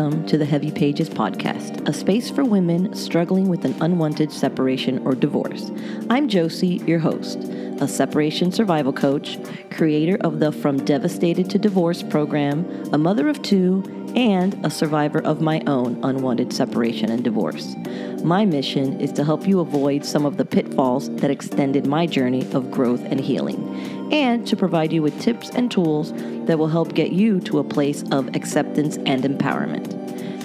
welcome to the Heavy Pages podcast, a space for women struggling with an unwanted separation or divorce. I'm Josie, your host, a separation survival coach, creator of the From Devastated to Divorce program, a mother of two, and a survivor of my own unwanted separation and divorce. My mission is to help you avoid some of the pitfalls that extended my journey of growth and healing, and to provide you with tips and tools that will help get you to a place of acceptance and empowerment.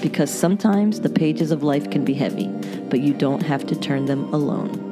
Because sometimes the pages of life can be heavy, but you don't have to turn them alone.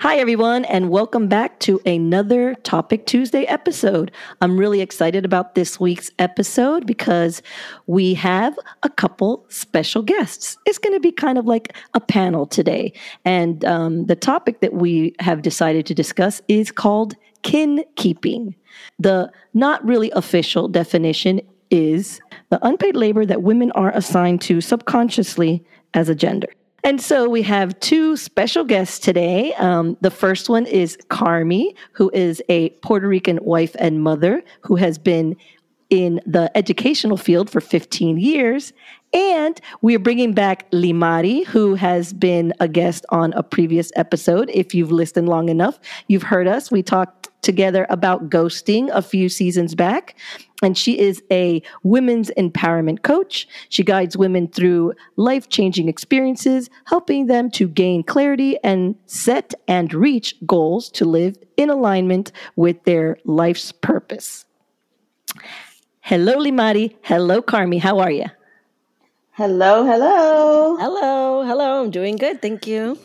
Hi, everyone, and welcome back to another Topic Tuesday episode. I'm really excited about this week's episode because we have a couple special guests. It's going to be kind of like a panel today. And um, the topic that we have decided to discuss is called kin keeping. The not really official definition is the unpaid labor that women are assigned to subconsciously as a gender. And so we have two special guests today. Um, the first one is Carmi, who is a Puerto Rican wife and mother who has been in the educational field for 15 years. And we're bringing back Lymari, who has been a guest on a previous episode. If you've listened long enough, you've heard us. We talked together about ghosting a few seasons back. And she is a women's empowerment coach. She guides women through life changing experiences, helping them to gain clarity and set and reach goals to live in alignment with their life's purpose. Hello, Lymari. Hello, Carmi. How are you? Hello, hello. Hello, hello. I'm doing good. Thank you.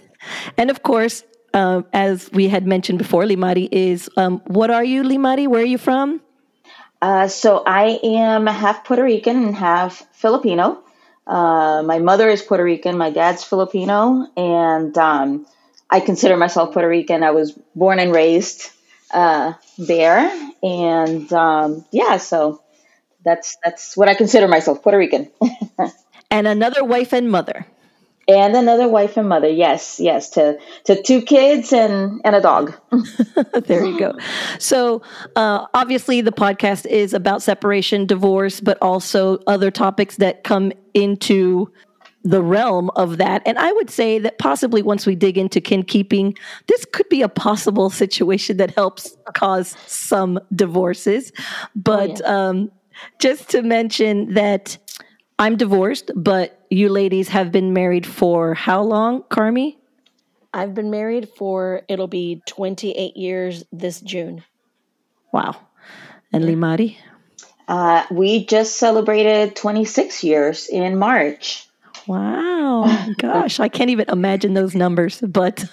And of course, um, as we had mentioned before, Lymari is um, what are you, Lymari? Where are you from? Uh, so I am half Puerto Rican and half Filipino. Uh, my mother is Puerto Rican, my dad's Filipino, and um, I consider myself Puerto Rican. I was born and raised uh, there, and um, yeah, so that's that's what I consider myself, Puerto Rican. and another wife and mother and another wife and mother. Yes yes to to two kids and and a dog. There you go. So uh, obviously the podcast is about separation divorce but also other topics that come into the realm of that. And i would say that possibly once we dig into kin keeping this could be a possible situation that helps cause some divorces. But oh, yeah. um, just to mention that I'm divorced, but you ladies have been married for how long, Carmi? I've been married for it'll be 28 years this June. Wow. And Lymari? Uh, we just celebrated 26 years in March. Wow. Gosh, I can't even imagine those numbers, but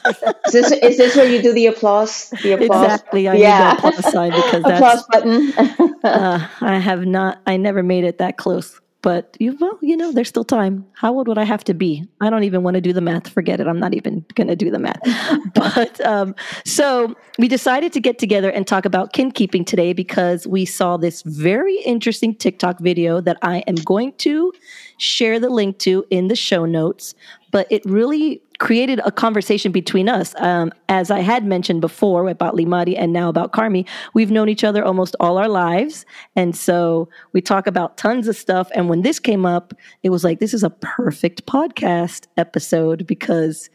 is, this, is this where you do the applause? The applause? Exactly. I yeah. need the applause sign because that's applause button. uh, I have not I never made it that close but you well you know there's still time. How old would i have to be? I don't even want to do the math. Forget it. I'm not even going to do the math. But um, so we decided to get together and talk about kin keeping today because we saw this very interesting tiktok video that i am going to share the link to in the show notes but it really created a conversation between us. Um, as I had mentioned before about Lymari and now about Carmi, we've known each other almost all our lives. And so we talk about tons of stuff. And when this came up, it was like, this is a perfect podcast episode because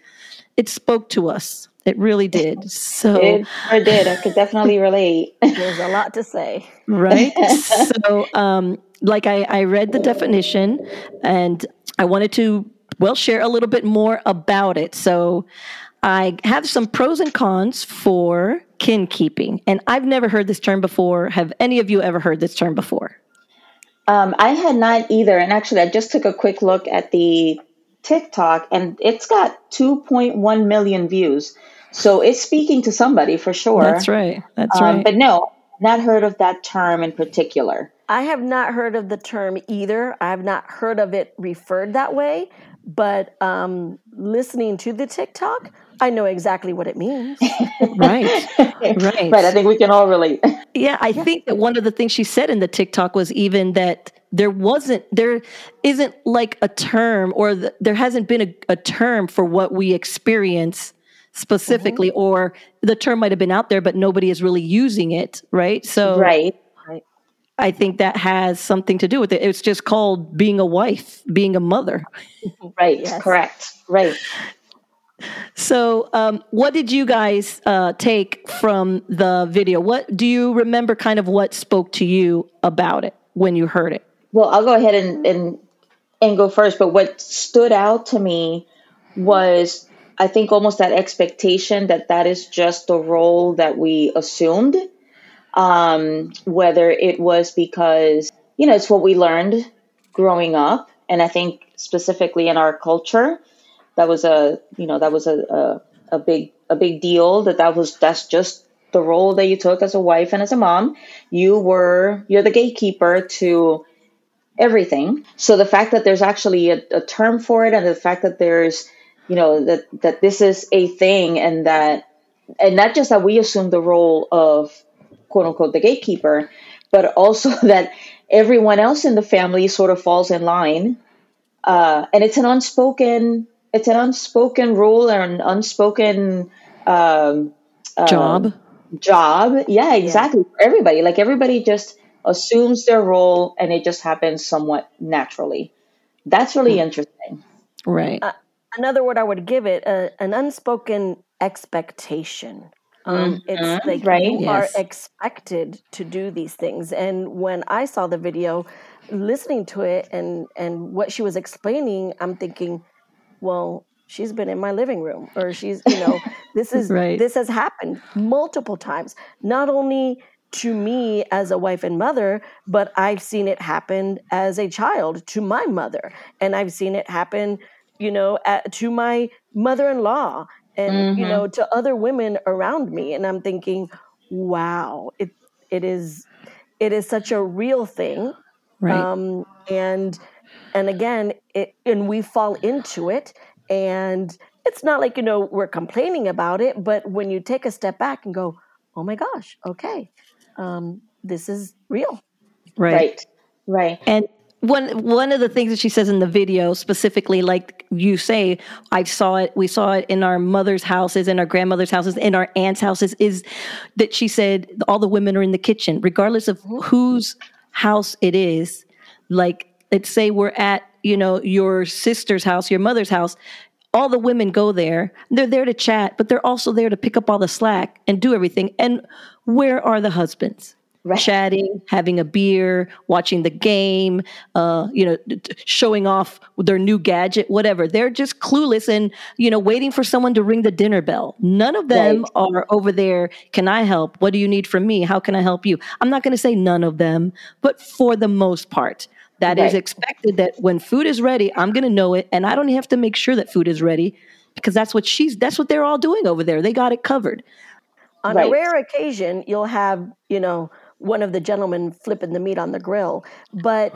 it spoke to us. It really did. So it sure did. I could definitely relate. There's a lot to say. Right. so um, like I, I read the definition and I wanted to well share a little bit more about it. So I have some pros and cons for kin keeping. And I've never heard this term before. Have any of you ever heard this term before? Um, I had not either. And actually, I just took a quick look at the TikTok and it's got 2.1 million views. So it's speaking to somebody for sure. That's right. That's um, right. But no, not heard of that term in particular. I have not heard of the term either. I have not heard of it referred that way. But um, listening to the TikTok, I know exactly what it means. right. Right. Right. I think we can all relate. Yeah. I yeah. think that one of the things she said in the TikTok was even that there wasn't, there isn't like a term or the, there hasn't been a, a, term for what we experience specifically, mm-hmm. or the term might have been out there, but nobody is really using it. Right. So, right. I think that has something to do with it. It's just called being a wife, being a mother. Right. Yes. Correct. Right. So, um, what did you guys uh, take from the video? What do you remember? Kind of what spoke to you about it when you heard it? Well, I'll go ahead and and, and go first. But what stood out to me was, I think, almost that expectation that that is just the role that we assumed. Um, whether it was because you know it's what we learned growing up, and I think specifically in our culture that was a you know that was a, a, a big a big deal that that was that's just the role that you took as a wife and as a mom. You were you're the gatekeeper to everything. So the fact that there's actually a, a term for it and the fact that there's you know that that this is a thing and that and not just that we assume the role of quote unquote the gatekeeper but also that everyone else in the family sort of falls in line uh, and it's an unspoken it's an unspoken rule or an unspoken um, job. Um, job, yeah, exactly. Yeah. For everybody, like everybody just assumes their role, and it just happens somewhat naturally. That's really mm. interesting, right? Uh, another word I would give it uh, an unspoken expectation. Um, mm-hmm. It's like right? you yes. are expected to do these things. And when I saw the video, listening to it and and what she was explaining, I'm thinking, well, she's been in my living room or she's, you know, this is right. this has happened multiple times. Not only to me as a wife and mother, but I've seen it happen as a child to my mother, and I've seen it happen, you know, at, to my mother-in-law, and mm-hmm. you know, to other women around me. And I'm thinking, wow, it it is it is such a real thing, right? Um, and and again it and we fall into it and it's not like you know we're complaining about it but when you take a step back and go oh my gosh okay um, this is real right right right and one one of the things that she says in the video specifically like you say i saw it we saw it in our mother's houses in our grandmother's houses in our aunt's houses is that she said all the women are in the kitchen regardless of whose house it is. Like let's say we're at you know your sister's house your mother's house all the women go there they're there to chat but they're also there to pick up all the slack and do everything. And where are the husbands right. chatting having a beer watching the game uh, you know showing off their new gadget whatever they're just clueless and you know waiting for someone to ring the dinner bell none of them right. are over there can i help what do you need from me how can i help you i'm not going to say none of them but for the most part that right. is expected that when food is ready, I'm going to know it. And I don't have to make sure that food is ready because that's what she's, that's what they're all doing over there. They got it covered. On right. a rare occasion, you'll have, you know, one of the gentlemen flipping the meat on the grill. But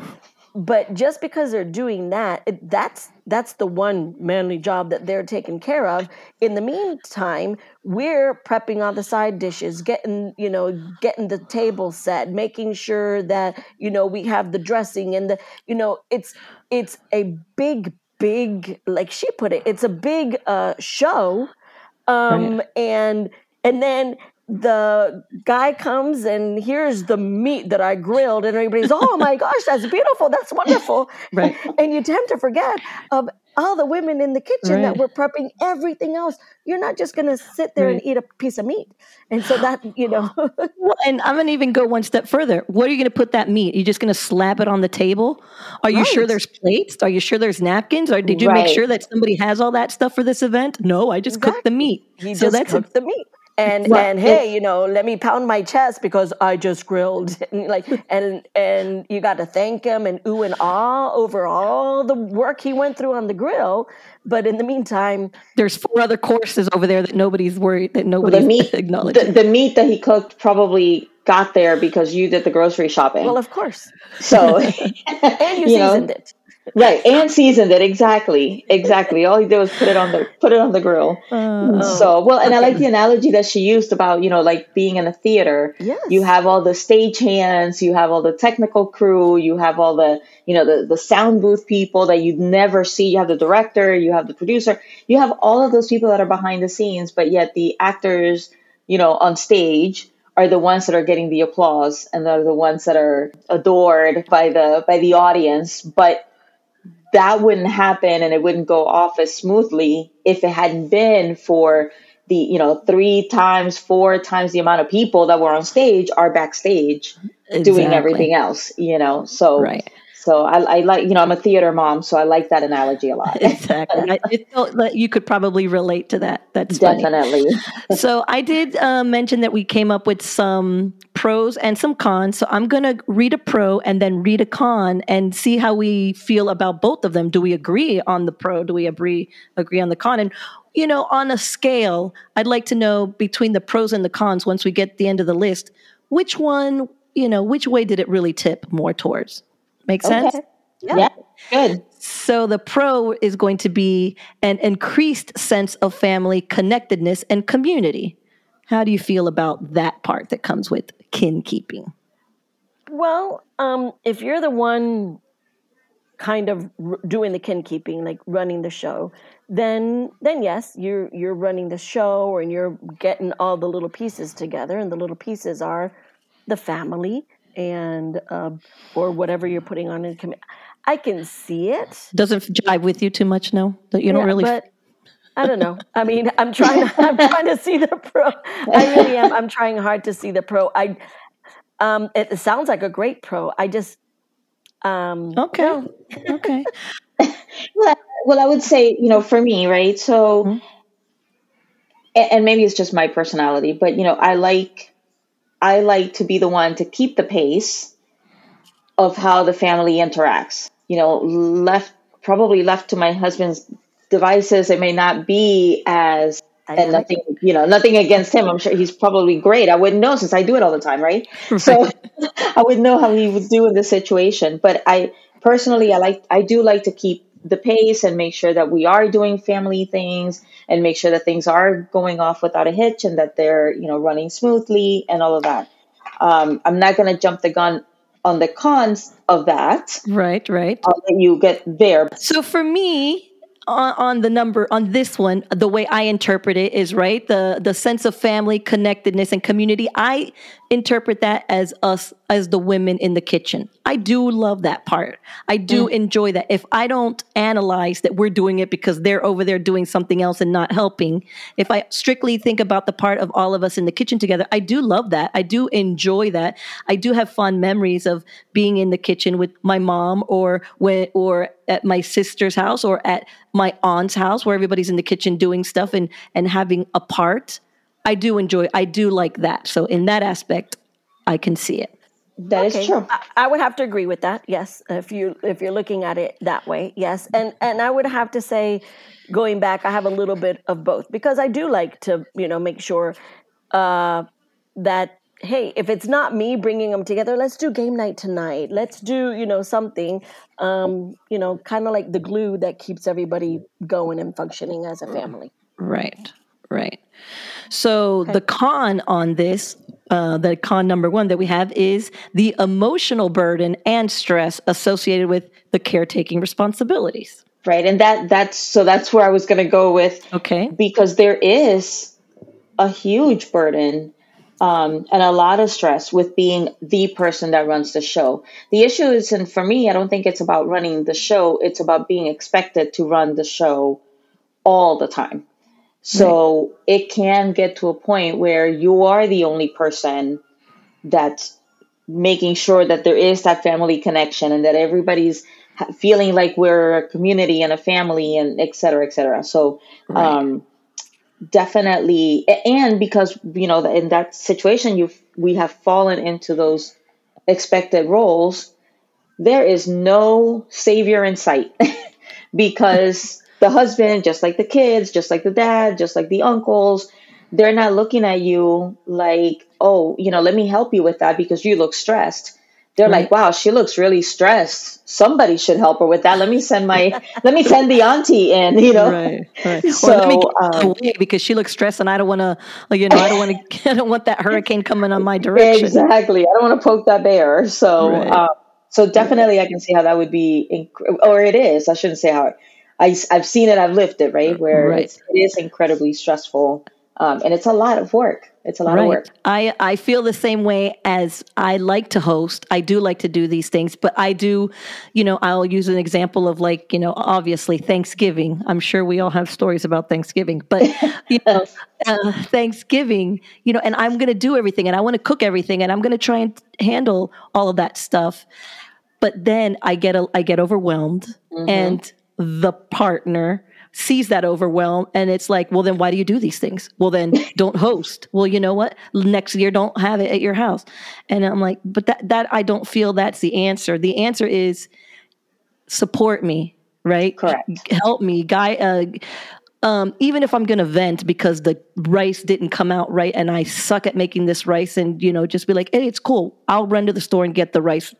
but just because they're doing that it, that's that's the one manly job that they're taking care of in the meantime we're prepping all the side dishes getting you know getting the table set making sure that you know we have the dressing and the you know it's it's a big big like she put it it's a big uh show um right. and and then the guy comes and here's the meat that I grilled, and everybody's, oh my gosh, that's beautiful, that's wonderful. Right. And you tend to forget of all the women in the kitchen right. that were prepping everything else. You're not just going to sit there right. and eat a piece of meat. And so that, you know. well, and I'm going to even go one step further. What are you going to put that meat? Are you just going to slap it on the table? Are you right. sure there's plates? Are you sure there's napkins? Or did you make sure that somebody has all that stuff for this event? No, I just exactly. cooked the meat. He so just that's cooked a, the meat and well, and hey, you know, let me pound my chest because I just grilled, and like, and and you got to thank him and ooh and ah over all the work he went through on the grill. But in the meantime, there's four other courses over there that nobody's worried that nobody well, the meat. The, the meat that he cooked probably got there because you did the grocery shopping. Well, of course. So and you, you seasoned know, it right and seasoned it exactly exactly. All he did was put it on the put it on the grill. Uh, so well and i like the analogy that she used about you know like being in a theater. Yes. you have all the stage hands you have all the technical crew you have all the you know the, the sound booth people that you'd never see. You have the director you have the producer. You have all of those people that are behind the scenes but yet the actors you know on stage are the ones that are getting the applause and they're the ones that are adored by the by the audience. But that wouldn't happen and it wouldn't go off as smoothly if it hadn't been for the you know three times four times the amount of people that were on stage are backstage exactly. doing everything else you know so right so I, I, like, you know, I'm a theater mom, so I like that analogy a lot. exactly. I, you could probably relate to that. That's definitely. so I did uh, mention that we came up with some pros and some cons. So I'm going to read a pro and then read a con and see how we feel about both of them. Do we agree on the pro? Do we agree agree on the con? And you know, on a scale, I'd like to know between the pros and the cons. Once we get the end of the list, which one, you know, which way did it really tip more towards? Make sense? Okay. Yeah. yeah. Good. So the pro is going to be an increased sense of family connectedness and community. How do you feel about that part that comes with kin keeping? Well, um, if you're the one kind of r- doing the kin keeping, like running the show, then then yes, you're you're running the show and you're getting all the little pieces together, and the little pieces are the family, and uh, or whatever you're putting on in committee. I can see it. Doesn't jive with you too much, no. That you yeah, don't really. But I don't know. I mean, I'm trying. I'm trying to see the pro. I really am. I'm trying hard to see the pro. I. Um, it sounds like a great pro. I just. Um, okay. No. okay. well, well, I would say you know for me, right? So, mm-hmm. and maybe it's just my personality, but you know, I like I like to be the one to keep the pace of how the family interacts. You know, left probably left to my husband's devices, it may not be as and nothing, you know, nothing against him. I'm sure he's probably great. I wouldn't know since I do it all the time, right? right. So I wouldn't know how he would do in this situation. But I personally, I like, I do like to keep the pace and make sure that we are doing family things and make sure that things are going off without a hitch and that they're you know running smoothly and all of that. Um, i'm not going to jump the gun on the cons of that. Right right. I'll let you get there. So for me on, on, the number on this one the way i interpret it is right the the sense of family connectedness and community i interpret that as us as the women in the kitchen. I do love that part. I do mm. enjoy that. If i don't analyze that we're doing it because they're over there doing something else and not helping if i strictly think about the part of all of us in the kitchen together i do love that. I do enjoy that. I do have fond memories of being in the kitchen with my mom or when or at my sister's house or at my aunt's house where everybody's in the kitchen doing stuff and and having a part i do enjoy i do like that so in that aspect i can see it That okay. is true I, I, would have to agree with that yes if you if you're looking at it that way yes and and i would have to say going back i have a little bit of both because i do like to you know make sure uh that hey, if it's not me bringing them together, let's do game night tonight. Let's do, you know, something, um, you know, kind of like the glue that keeps everybody going and functioning as a family. Right, right. So okay. the con on this, uh, the con number one that we have is the emotional burden and stress associated with the caretaking responsibilities. Right, and that that's so that's where I was going to go with. Okay, because there is a huge burden um, and a lot of stress with being the person that runs the show. The issue is, and for me, I don't think it's about running the show, it's about being expected to run the show all the time. So right. it can get to a point where you are the only person that's making sure that there is that family connection and that everybody's feeling like we're a community and a family and et cetera, et cetera. So, right. um, definitely and because you know in that situation you we have fallen into those expected roles there is no savior in sight because the husband just like the kids just like the dad just like the uncles they're not looking at you like oh you know let me help you with that because you look stressed they're right. like, wow, she looks really stressed. Somebody should help her with that. Let me send my, let me send the auntie in, you know? Right, right. So, or let me get um, away because she looks stressed and I don't want to, you know, I don't want to, I don't want that hurricane coming on my direction. Exactly. I don't want to poke that bear. So, right. uh, so definitely I can see how that would be, inc- or it is, I shouldn't say how, I, I've seen it, I've lived it, right? Where right. It's, it is incredibly stressful um, and it's a lot of work. It's a lot right. of work. I I feel the same way as I like to host. I do like to do these things, but I do, you know, I'll use an example of like, you know, obviously Thanksgiving. I'm sure we all have stories about Thanksgiving, but you know, uh, Thanksgiving, you know, and I'm going to do everything and I want to cook everything and I'm going to try and handle all of that stuff. But then I get a, I get overwhelmed mm-hmm. and the partner sees that overwhelm and it's like, well, then why do you do these things? Well, then don't host. Well, you know what? Next year, don't have it at your house. And I'm like, but that, that I don't feel that's the answer. The answer is support me, right? Correct. Help me, guy. Uh, um, even if I'm going to vent because the rice didn't come out right and I suck at making this rice and, you know, just be like, hey, it's cool. I'll run to the store and get the rice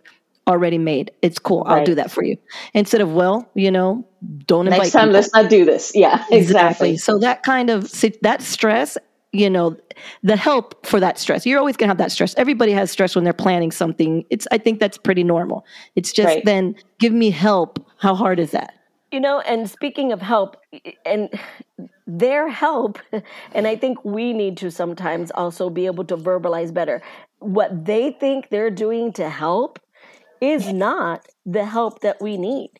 already made. It's cool. Right. I'll do that for you. Instead of, well, you know, don't invite Next time, people. let's not do this. Yeah, exactly. exactly. So that kind of, that stress, you know, the help for that stress. You're always going to have that stress. Everybody has stress when they're planning something. It's, I think that's pretty normal. It's just right. then give me help. How hard is that? You know, and speaking of help, and their help, and I think we need to sometimes also be able to verbalize better what they think they're doing to help is not the help that we need.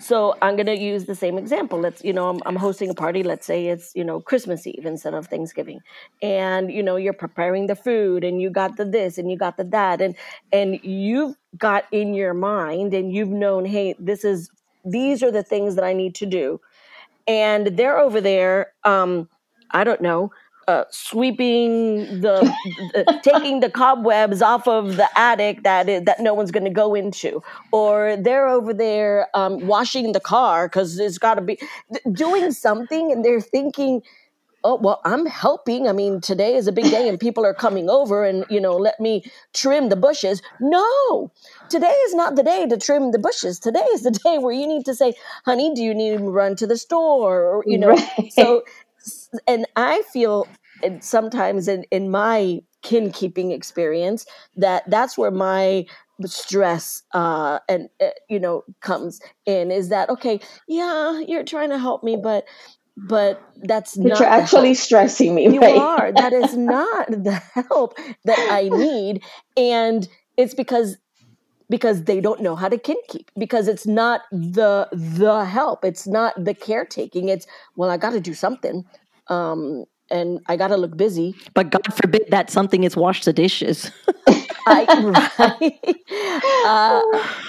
So I'm going to use the same example. Let's, you know, I'm, I'm, hosting a party. Let's say it's, you know, Christmas Eve instead of Thanksgiving. And, you know, you're preparing the food and you got the this and you got the that. And, and you've got in your mind and you've known, hey, this is, these are the things that I need to do. And they're over there, um, I don't know, uh, sweeping the, uh, taking the cobwebs off of the attic that is, that no one's going to go into, or they're over there um, washing the car because it's got to be doing something, and they're thinking, "Oh well, I'm helping. I mean, today is a big day, and people are coming over, and you know, let me trim the bushes." No, today is not the day to trim the bushes. Today is the day where you need to say, "Honey, do you need to run to the store?" Or you know, right. so and I feel and sometimes in, in my kin keeping experience that that's where my stress uh and uh, you know comes in is that okay yeah you're trying to help me but but that's but not you're actually help. stressing me you right? are that is not the help that i need and it's because because they don't know how to kin keep because it's not the the help it's not the caretaking it's well i got to do something um and I got to look busy. But God forbid that something is wash the dishes. I, right? uh,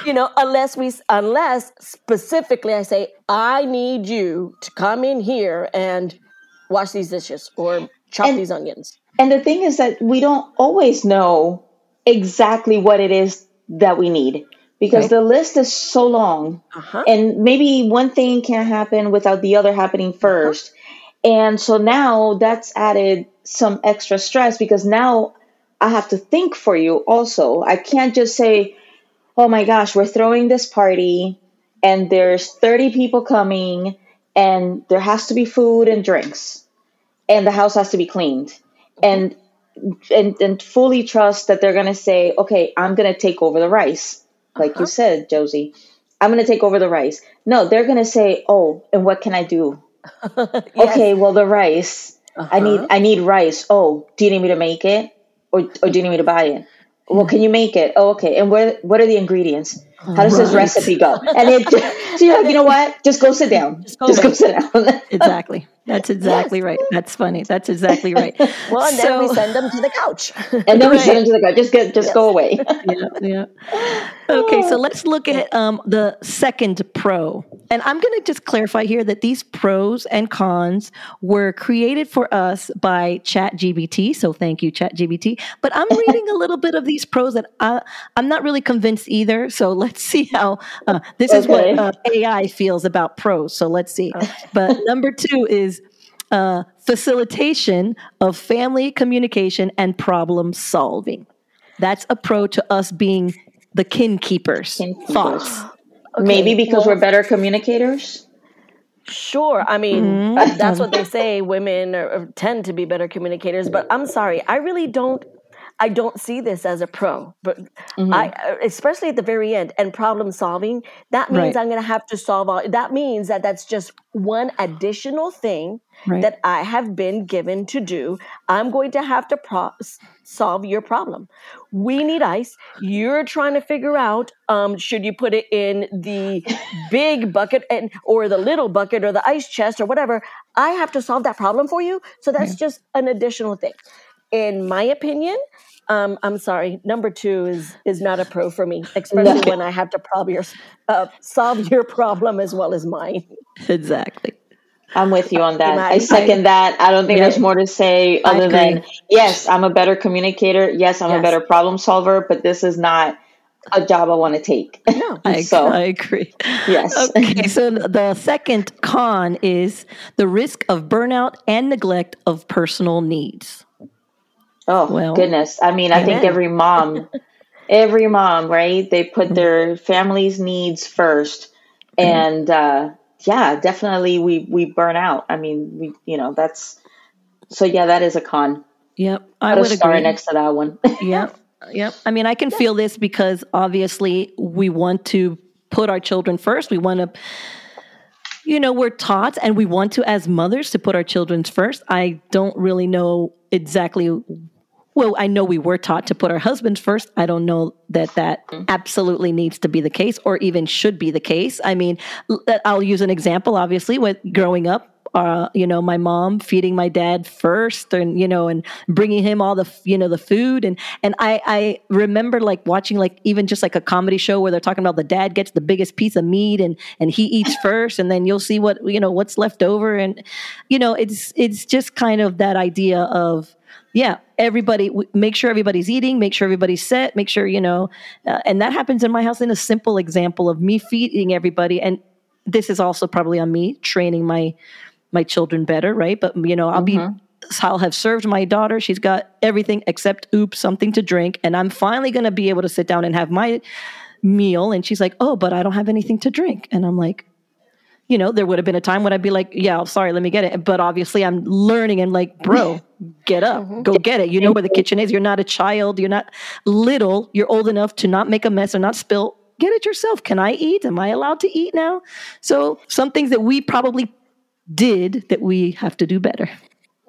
you know, unless we, unless specifically I say, I need you to come in here and wash these dishes or chop and, these onions. And the thing is that we don't always know exactly what it is that we need because okay. the list is so long uh-huh. and maybe one thing can't happen without the other happening 1st uh-huh. And so now that's added some extra stress because now I have to think for you also. I can't just say, oh my gosh, we're throwing this party and there's 30 people coming and there has to be food and drinks and the house has to be cleaned. And and, and fully trust that they're going to say, okay, I'm going to take over the rice. Like uh-huh. you said, Josie, I'm going to take over the rice. No, they're going to say, oh, and what can I do? yes. Okay, well the rice. Uh-huh. I need I need rice. Oh, do you need me to make it, or or do you need me to buy it? Well, can you make it? Oh, okay. And what what are the ingredients? How does right. this recipe go? And it, so you're like, you know what? Just go sit down. Just go, Just go sit down. exactly. That's exactly right. That's funny. That's exactly right. well, and so, then we send them to the couch. and then right. we send them to the couch. Just get, just yes. go away. yeah, yeah. Okay, so let's look at um, the second pro. And I'm going to just clarify here that these pros and cons were created for us by ChatGPT. So thank you, ChatGPT. But I'm reading a little bit of these pros that I, I'm not really convinced either. So let's see how uh, this okay. is what uh, AI feels about pros. So let's see. Okay. But number two is uh, facilitation of family communication and problem solving. That's a pro to us being the kin keepers. Kin keepers. Thoughts. Okay. Maybe because well, we're better communicators. Sure. I mean, mm-hmm. that's what they say. Women are, tend to be better communicators. But I'm sorry, I really don't. I don't see this as a pro, but mm-hmm. I, uh, especially at the very end and problem solving, that means right. I'm going to have to solve all, that means that that's just one additional thing right. that I have been given to do. I'm going to have to pro- solve your problem. We need ice. You're trying to figure out um, should you put it in the big bucket and or the little bucket or the ice chest or whatever. I have to solve that problem for you. So that's yeah. just an additional thing. In my opinion, um, I'm sorry. Number two is is not a pro for me, especially no. when I have to prob your, uh, solve your problem as well as mine. Exactly. I'm with you on that. I, I second that. I don't think yeah. there's more to say other than yes, I'm a better communicator. Yes, I'm yes. a better problem solver, but this is not a job I want to take. No, I, so, I agree. Yes. Okay, so the second con is the risk of burnout and neglect of personal needs. Oh well, goodness! I mean, amen. I think every mom, every mom, right? They put mm-hmm. their family's needs 1st mm-hmm. and uh, yeah, definitely we we burn out. I mean, we you know that's so yeah, that is a con. Yep, I Put would a star agree. next to that one. yep, yep. I mean, I can feel this because obviously we want to put our children first. We want to you know, we're taught and we want to, as mothers, to put our children first. I don't really know exactly well, I know we were taught to put our husbands first. I don't know that that absolutely needs to be the case or even should be the case. I mean, I'll use an example, obviously, with growing up. Uh, you know, my mom feeding my dad first, and you know, and bringing him all the you know the food, and and I I remember like watching like even just like a comedy show where they're talking about the dad gets the biggest piece of meat and and he eats first, and then you'll see what you know what's left over, and you know, it's it's just kind of that idea of yeah everybody make sure everybody's eating make sure everybody's set make sure you know uh, and that happens in my house in a simple example of me feeding everybody and this is also probably on me training my my children better right but you know i'll mm-hmm. be I'll have served my daughter. She's got everything except oops, something to drink. And I'm finally going to be able to sit down and have my meal. And she's like, oh, but I don't have anything to drink. And I'm like, you know, there would have been a time when I'd be like, yeah, sorry, let me get it. But obviously I'm learning and like, bro, get up, mm-hmm. go get it. You know where the kitchen is. You're not a child. You're not little. You're old enough to not make a mess or not spill. Get it yourself. Can I eat? Am I allowed to eat now? So some things that we probably did that we have to do better.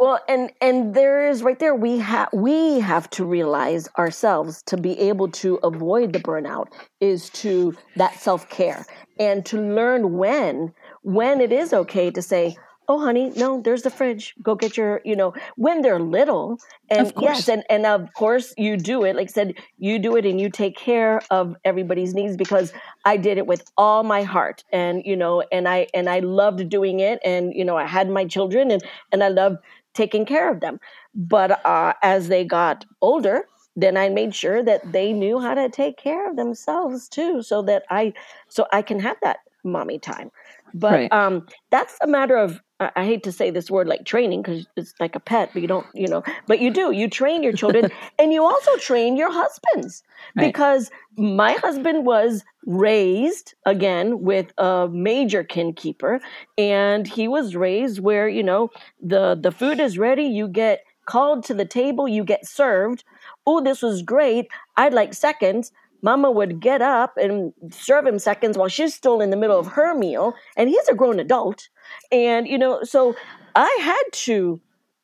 Well, and and there is right there we have we have to realize ourselves to be able to avoid the burnout is to that self-care and to learn when when it is okay to say, oh honey no there's the fridge. Go get your you know when they're little. And yes and and of course you do it. Like I said you do it and you take care of everybody's needs because i did it with all my heart. And you know and i and i loved doing it. And you know i had my children and and i loved taking care of them. But uh, as they got older then i made sure that they knew how to take care of themselves too so that i so i can have that mommy time but right. um, that's a matter of I hate to say this word like training because it's like a pet, but you don't, you know, but you do. You train your children and you also train your husbands right. because my husband was raised again with a major kin keeper and he was raised where, you know, the the food is ready, you get called to the table, you get served. Oh, this was great. I'd like seconds. Mama would get up and serve him seconds while she's still in the middle of her meal, and he's a grown adult. And you know, so I had to,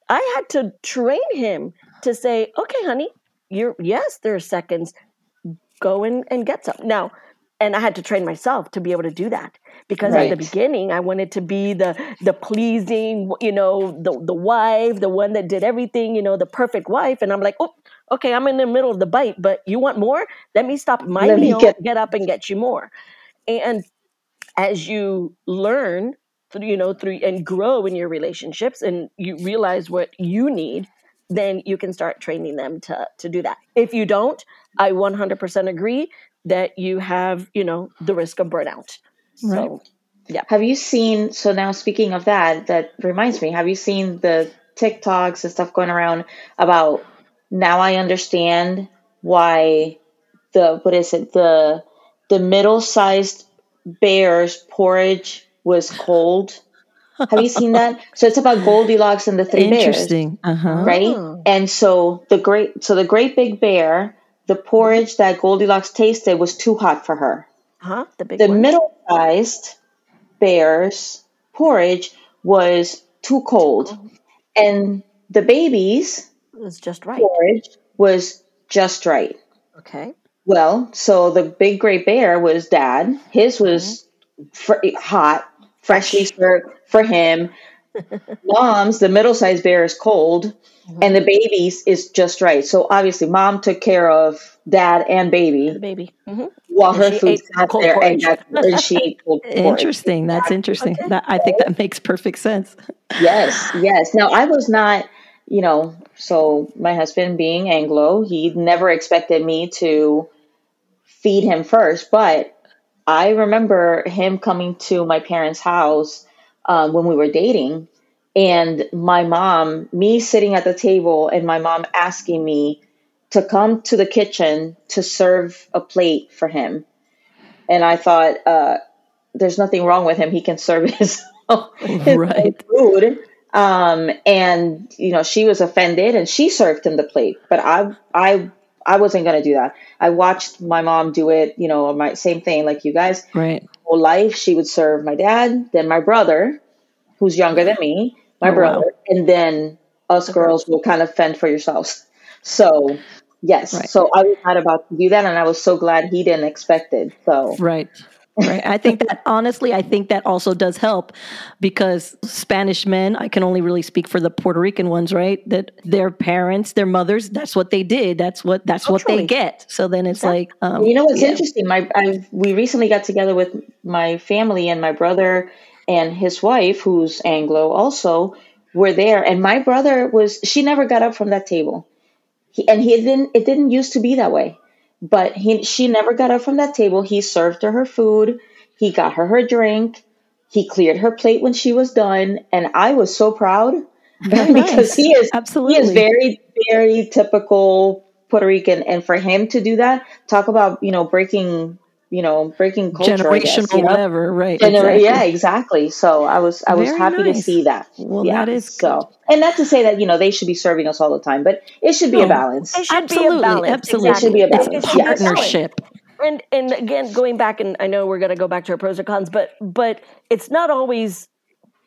I had to train him to say, "Okay, honey, you're yes, there are seconds. Go in and get some." Now, and I had to train myself to be able to do that because right. at the beginning I wanted to be the the pleasing, you know, the the wife, the one that did everything, you know, the perfect wife, and I'm like, oh, okay, I'm in the middle of the bite, but you want more? Let me stop my Let meal, get-, get up and get you more. And as you learn, through, you know, through and grow in your relationships and you realize what you need, then you can start training them to to do that. If you don't, I 100% agree that you have, you know, the risk of burnout. Right. So, yeah. Have you seen so now speaking of that, that reminds me, have you seen the TikToks and stuff going around about now I understand why the what is it the the middle sized bear's porridge was cold Have you seen that? So it's about Goldilocks and the three Interesting. bears. Uh-huh. Right? Oh. And so the great so the great big bear, the porridge that Goldilocks tasted was too hot for her. Huh? The big The middle sized bear's porridge was too cold. And the baby's it was just right. porridge was just right. Okay. Well, so the big great bear was dad. His was mm-hmm. fr- hot, freshly served for him. Mom's, the middle sized bear, is cold, mm-hmm. and the baby's is just right. So obviously, mom took care of dad and baby. The baby. Mm-hmm. While and her food sat there and, got, and she ate cold Interesting. That's interesting. Okay. That, I think that makes perfect sense. Yes, yes. Now, I was not, you know, so my husband being Anglo, he never expected me to feed him first, but I remember him coming to my parents' house um, when we were dating, and my mom, me sitting at the table, and my mom asking me to come to the kitchen to serve a plate for him. And I thought, uh, there's nothing wrong with him. He can serve his, his right. food. Um, and you know, she was offended and she served him the plate, but I, I I wasn't gonna do that. I watched my mom do it, you know, my same thing like you guys. Right. Whole life she would serve my dad, then my brother, who's younger than me, my oh, brother, wow. and then us girls will kind of fend for yourselves. So yes. Right. So I was not about to do that and I was so glad he didn't expect it. So Right right. I think that honestly i think that also does help because spanish men i can only really speak for the puerto rican ones right? That their parents their mothers that's what they did. That's what that's what they get. So then it's like um, you know what's yeah. interesting? My i we recently got together with my family and my brother and his wife who's anglo also were there. And my brother was she never got up from that table. He, and he didn't it didn't used to be that way but he, she never got up from that table. He served her her food. He got her her drink. He cleared her plate when she was done, and I was so proud because nice. he is absolutely he is very very typical Puerto Rican, and for him to do that, talk about you know breaking you know, breaking culture, generational, guess, you know? whatever, right? Gener- exactly. Yeah, exactly. So I was, I was Very happy nice. to see that. Well, yeah. that is so, and not to say that you know they should be serving us all the time, but it should be no, a oh, balance. It should absolutely, be a balance. Absolutely, it should be a balance. It's a partnership. And and again, going back, and I know we're going to go back to our pros and cons, but but it's not always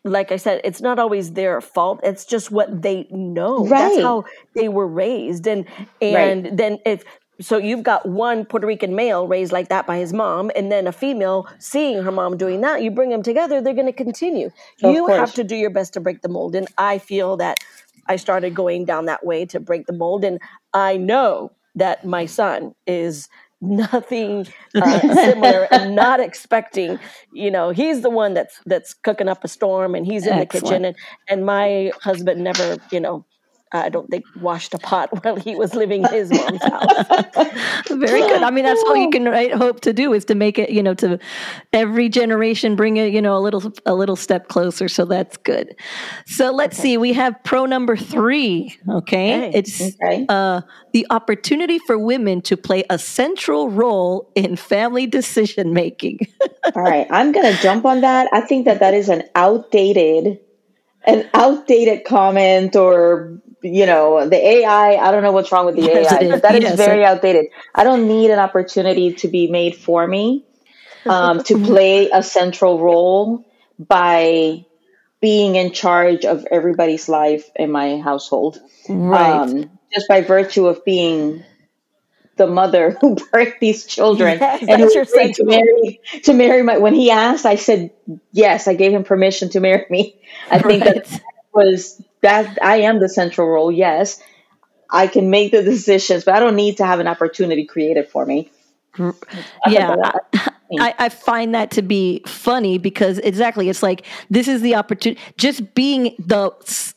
like I said, it's not always their fault. It's just what they know. Right. That's how they were raised. And and right. then if so you've got one Puerto Rican male raised like that by his mom, and then a female seeing her mom doing that. You bring them together, they're going to continue. Of you course. have to do your best to break the mold. And I feel that I started going down that way to break the mold. And I know that my son is nothing uh, similar and not expecting you know he's the one that's that's cooking up a storm and he's in Excellent. the kitchen and and my husband never you know I don't think washed a pot while he was living his mom's house. Very good. I mean, that's all you can right, hope to do is to make it, you know, to every generation bring it, you know, a little a little step closer. So that's good. So let's okay. see. We have pro number three. Okay, okay. it's okay. Uh, the opportunity for women to play a central role in family decision making. all right, I'm going to jump on that. I think that that is an outdated an outdated comment or you know, the AI, I don't know what's wrong with the yes, AI, but that is yes, very outdated. I don't need an opportunity to be made for me um, to play a central role by being in charge of everybody's life in my household. Right. Um, just by virtue of being the mother who birthed these children yes, and who agreed to marry to marry my when he asked i said yes i gave him permission to marry me i right. think that was that I am the central role. Yes, I can make the decisions, but I don't need to have an opportunity created for me. Yeah, I, I, find that to be funny because exactly, it's like this is the opportunity. Just being the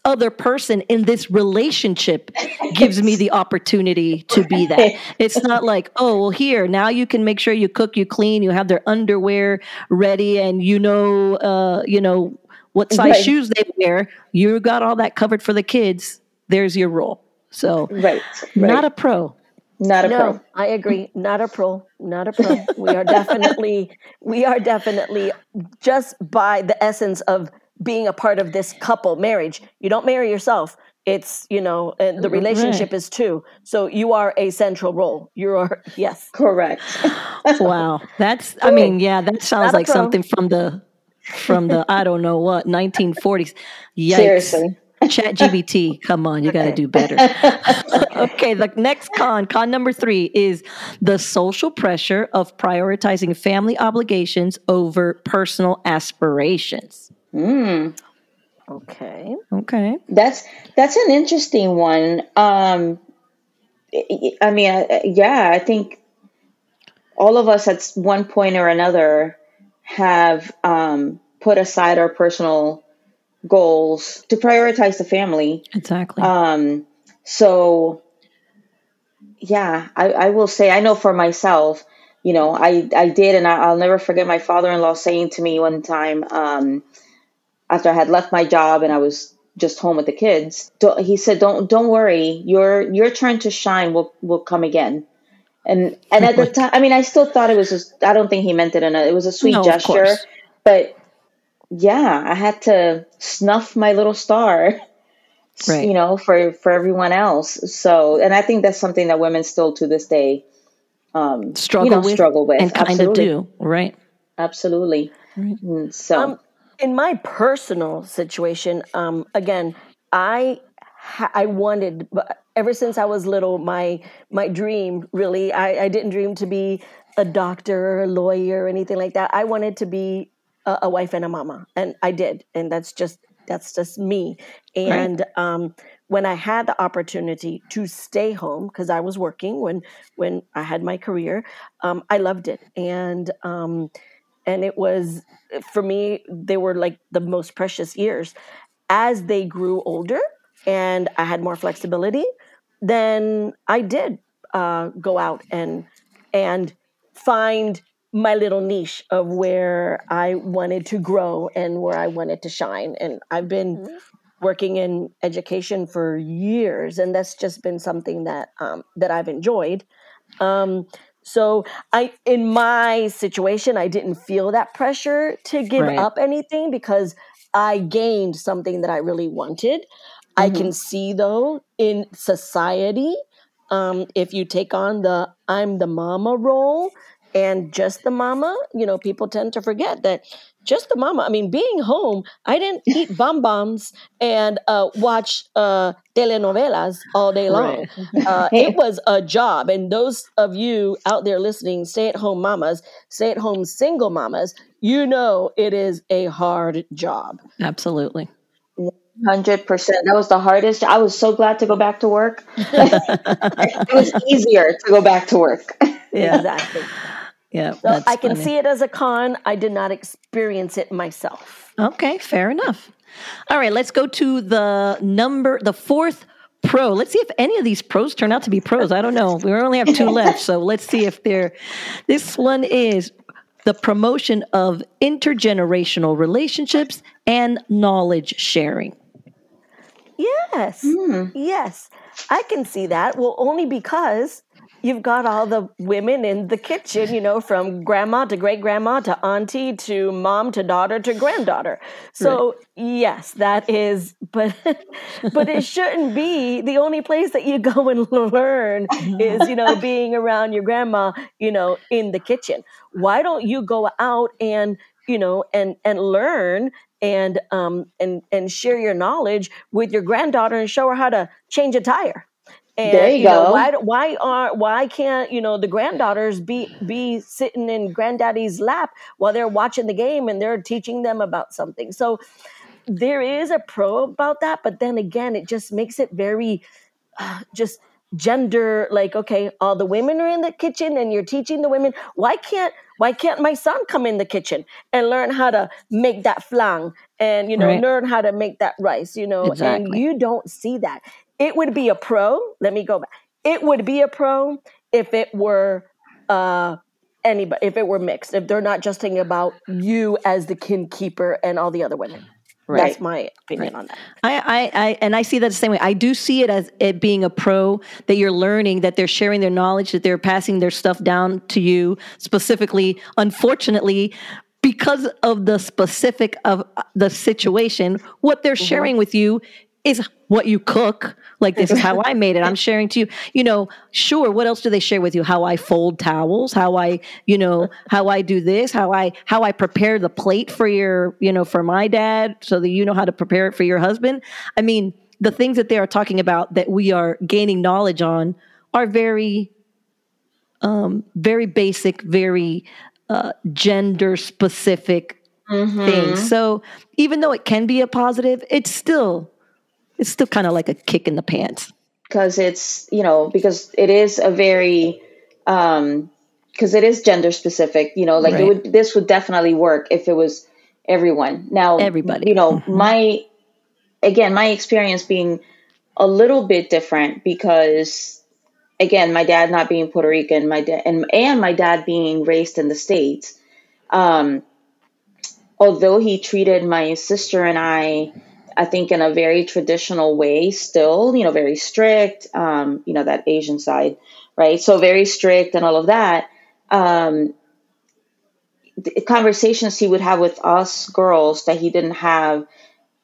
other person in this relationship gives me the opportunity to be that. It's not like, oh, well, here now you can make sure you cook, you clean, you have their underwear ready, and you know, uh, you know what size right. shoes they wear. You got all that covered for the kids. There's your role. So, right, right. not a pro. Not a no, pro. I agree. Not a pro. Not a pro. we are definitely, we are definitely just by the essence of being a part of this couple marriage. You don't marry yourself. It's, you know, and the relationship right. is two. So you are a central role. You are, yes. Correct. wow. That's, I mean, yeah, that sounds Not like something from the, from the, I don't know what, 1940s. Yikes. Seriously. Chat GBT, come on, you got to do better. okay, the next con, con number three, is the social pressure of prioritizing family obligations over personal aspirations. Mm. Okay. Okay. That's that's an interesting one. Um, I mean, yeah, I think all of us at one point or another have um, put aside our personal goals to prioritize the family. Exactly. Um, so, yeah, I, I will say, I know for myself, you know, I, I did, and I, will never forget my father in law saying to me one time, um, after I had left my job and I was just home with the kids, he said, "Don't don't worry, your your turn to shine will will come again." And and at the time, I mean, I still thought it was just. I don't think he meant it in a. It was a sweet no, gesture, but yeah, I had to snuff my little star, right. you know, for for everyone else. So, and I think that's something that women still to this day um, struggle you know, with, struggle with, and kind of do, right? Absolutely. Right. Mm, so. Um, in my personal situation, um, again, I ha- I wanted ever since I was little. My my dream really, I, I didn't dream to be a doctor, or a lawyer, or anything like that. I wanted to be a, a wife and a mama, and I did, and that's just that's just me. And right. um, when I had the opportunity to stay home because I was working when when I had my career, um, I loved it, and um, and it was for me they were like the most precious years as they grew older and i had more flexibility then i did uh, go out and and find my little niche of where i wanted to grow and where i wanted to shine and i've been mm-hmm. working in education for years and that's just been something that um, that i've enjoyed um, so I in my situation I didn't feel that pressure to give right. up anything because I gained something that I really wanted. Mm-hmm. I can mm-hmm. see though in society um, if you take on the I'm the mama role and just the mama, you know, people tend to forget that just the mama. I mean, being home, I didn't eat bonbons and uh, watch uh, telenovelas all day long. Right. uh, it was a job. And those of you out there listening, stay at home mamas, stay at home single mamas, you know it is a hard job. Absolutely. 100%. That was the hardest. I was so glad to go back to work. it was easier to go back to work. Yeah. Exactly. Yeah. So I can funny. see it as a con. I did not experience it myself. Okay, fair enough. All right, let's go to the number, the fourth pro. Let's see if any of these pros turn out to be pros. I don't know. We only have two left, so let's see if they're. This one is the promotion of intergenerational relationships and knowledge sharing. Yes. Mm. Yes. I can see that. Well, only because you've got all the women in the kitchen, you know, from grandma to great grandma to auntie to mom to daughter to granddaughter. So right. yes, that is, but but it shouldn't be the only place that you go and learn is, you know, being around your grandma, you know, in the kitchen. Why don't you go out and you know and and learn and um and and share your knowledge with your granddaughter and show her how to change a tire and there you, you go. Know, why why are why can't you know the granddaughters be be sitting in granddaddy's lap while they're watching the game and they're teaching them about something? So there is a pro about that, but then again, it just makes it very uh, just gender like okay all the women are in the kitchen and you're teaching the women why can't why can't my son come in the kitchen and learn how to make that flan and you know right. learn how to make that rice you know exactly. and you don't see that it would be a pro. Let me go back. It would be a pro if it were uh anybody if it were mixed. If they're not just thinking about you as the kin keeper and all the other women. Right. That's my opinion right. on that. I, I, I, and I see that the same way. I do see it as it being a pro that you're learning, that they're sharing their knowledge, that they're passing their stuff down to you specifically. Unfortunately, because of the specific of the situation, what they're mm-hmm. sharing with you is what you cook. Like this is how I made it. I'm sharing to you. You know, sure. What else do they share with you? How I fold towels, how I, you know, how I do this, how I how I prepare the plate for your, you know, for my dad, so that you know how to prepare it for your husband. I mean, the things that they are talking about that we are gaining knowledge on are very, um, very basic, very uh, gender specific mm-hmm. things. So even though it can be a positive, it's still it's still kind of like a kick in the pants because it's you know because it is a very um because it is gender specific you know like right. it would this would definitely work if it was everyone now everybody you know mm-hmm. my again my experience being a little bit different because again my dad not being puerto rican my dad and, and my dad being raised in the states um although he treated my sister and i I think in a very traditional way, still, you know, very strict, um, you know, that Asian side, right? So very strict and all of that. Um, conversations he would have with us girls that he didn't have,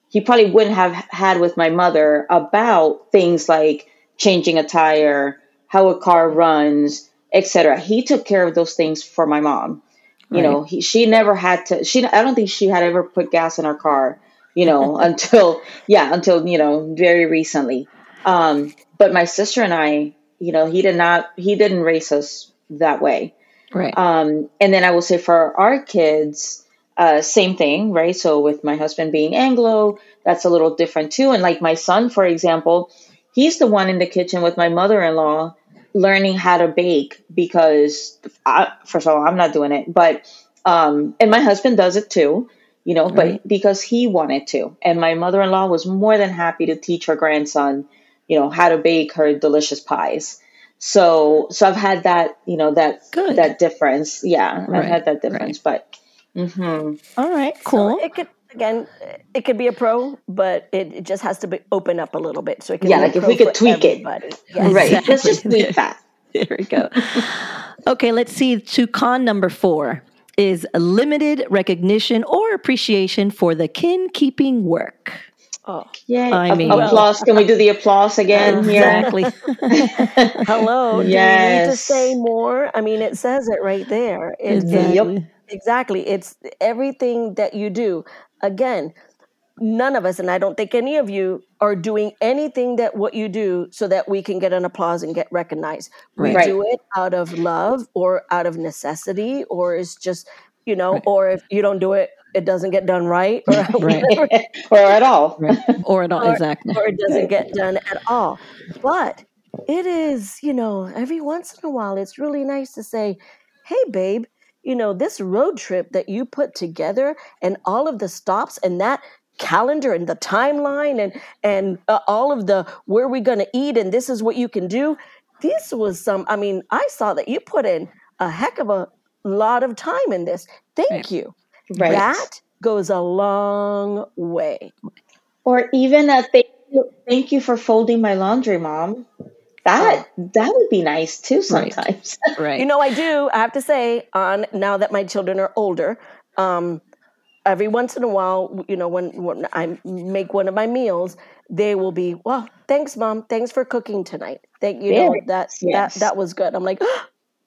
he probably wouldn't have had with my mother about things like changing a tire, how a car runs, etc. He took care of those things for my mom. You right. know, he, she never had to. She, I don't think she had ever put gas in her car you know, until, yeah, until, you know, very recently. Um, but my sister and I, you know, he did not, he didn't raise us that way. Right. Um, and then I will say for our kids, uh, same thing, right? So with my husband being Anglo, that's a little different too. And like my son, for example, he's the one in the kitchen with my mother-in-law learning how to bake because I, first of all, I'm not doing it, but, um, and my husband does it too you know, but because he wanted to. And my mother in law was more than happy to teach her grandson, you know, how to bake her delicious pies. So, so I've had that, you know, that Good. that difference. Yeah, right. I've had that difference. Right. But, mm-hmm. All right, cool. So it could again, it could be a pro, but it, it just has to be open up a little bit. So it can yeah, like if we could tweak everybody. it, yes. right? Exactly. Let's just tweak that. There we go. okay, let's see to con number four is limited recognition or appreciation for the kin keeping work. Oh, yeah. I mean, applause. Can we do the applause again exactly. Hello. Yes. Do you need to say more? I mean, it says it right there. It, exactly. It, exactly. It's everything that you do. Again, none of us, and I don't think any of you are doing anything that what you do so that we can get an applause and get recognized. We right. do it out of love or out of necessity, or it's just, you know, right. or if you don't do it, it doesn't get done right, or right. or at all, right. or at all, or, exactly, or it doesn't get done at all. But it is, you know, every once in a while, it's really nice to say, "Hey, babe." You know, this road trip that you put together and all of the stops and that calendar and the timeline and and uh, all of the where we're going to eat and this is what you can do this was some i mean i saw that you put in a heck of a lot of time in this thank right. you right. that goes a long way or even a thank you, thank you for folding my laundry mom that oh. that would be nice too sometimes right. right. you know i do i have to say on now that my children are older um every once in a while, you know, when, when I make one of my meals, they will be, well, thanks, mom. Thanks for cooking tonight. Thank you. Know, that yes. that that was good. I'm like, oh,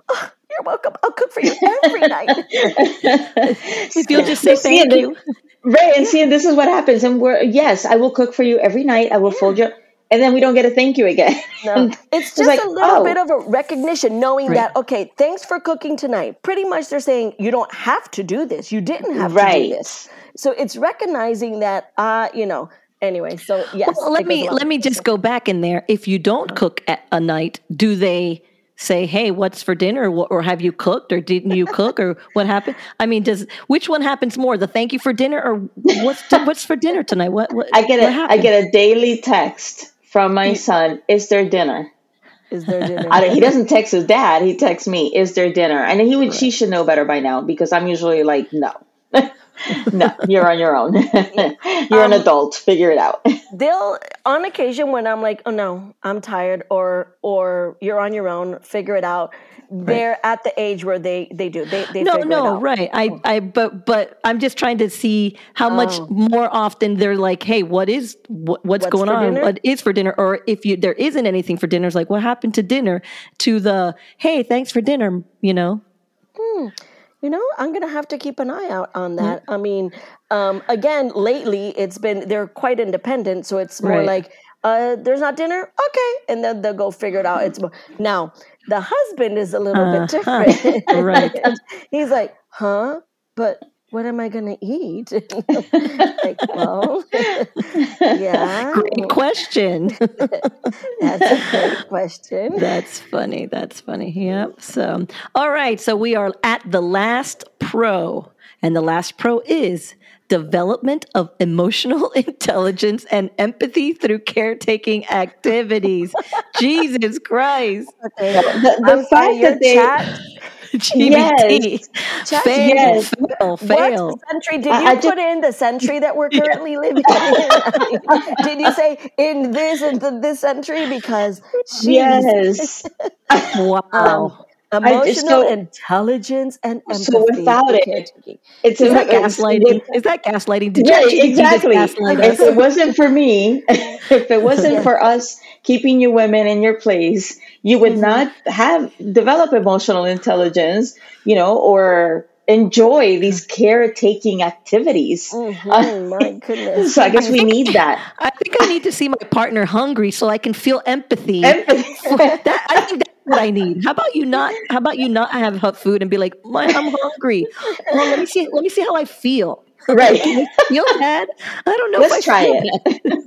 oh, you're welcome. I'll cook for you every night. you'll just say thank you. Right, and see, this is what happens. And we're yes, I will cook for you every night. I will yeah. fold your and then we don't get a thank you again. No. It's just like, a little oh. bit of a recognition, knowing right. that, okay, thanks for cooking tonight. Pretty much they're saying you don't have to do this. You didn't have right. to do this. So it's recognizing that, uh, you know, anyway, so yes. Well, let me let me just go back in there. If you don't cook at a night, do they say, "Hey, what's for dinner?" or have you cooked, or didn't you cook, or what happened? I mean, does which one happens more, the thank you for dinner, or what's what's for dinner tonight? What, what I get a I get a daily text from my son, "Is there dinner?" Is there dinner? he doesn't text his dad. He texts me, "Is there dinner?" And he would. Right. She should know better by now because I'm usually like, "No." no, you're on your own. you're um, an adult. Figure it out. they'll on occasion when I'm like, oh no, I'm tired, or or you're on your own. Figure it out. They're right. at the age where they they do they they no no right I oh. I but but I'm just trying to see how oh. much more often they're like hey what is what, what's, what's going on dinner? what is for dinner or if you there isn't anything for dinner it's like what happened to dinner to the hey thanks for dinner you know hmm you know, I'm going to have to keep an eye out on that. I mean, um, again, lately it's been, they're quite independent. So it's more right. like, uh, there's not dinner? Okay. And then they'll go figure it out. It's now the husband is a little uh, bit different. right. He's like, huh? But what am I going to eat? like, well, yeah. Great question. That's a great question. That's funny. That's funny. Yep. So, all right. So we are at the last pro, and the last pro is development of emotional intelligence and empathy through caretaking activities. Jesus Christ. Okay. The, the fact that they. Chat GBT. Yes. Fail, yes. fail, fail. What century did you I, I put just, in the century that we're currently yeah. living in? did you say in this in this century? Because yes, wow. Um, emotional so, intelligence and empathy. So without it, it's is that gaslighting? Is that gaslighting? Did yeah, you exactly. If it wasn't for me, if it wasn't yeah. for us keeping you women in your place, you would mm-hmm. not have develop emotional intelligence, you know, or enjoy these caretaking activities. Mm-hmm, my goodness. so I guess I we think, need that. I think I need to see my partner hungry so I can feel empathy. empathy. that, I think what I need. How about you not? How about you not have hot food and be like, I'm hungry. Well, let me see. Let me see how I feel. Right. feel bad? I don't know. Let's try it.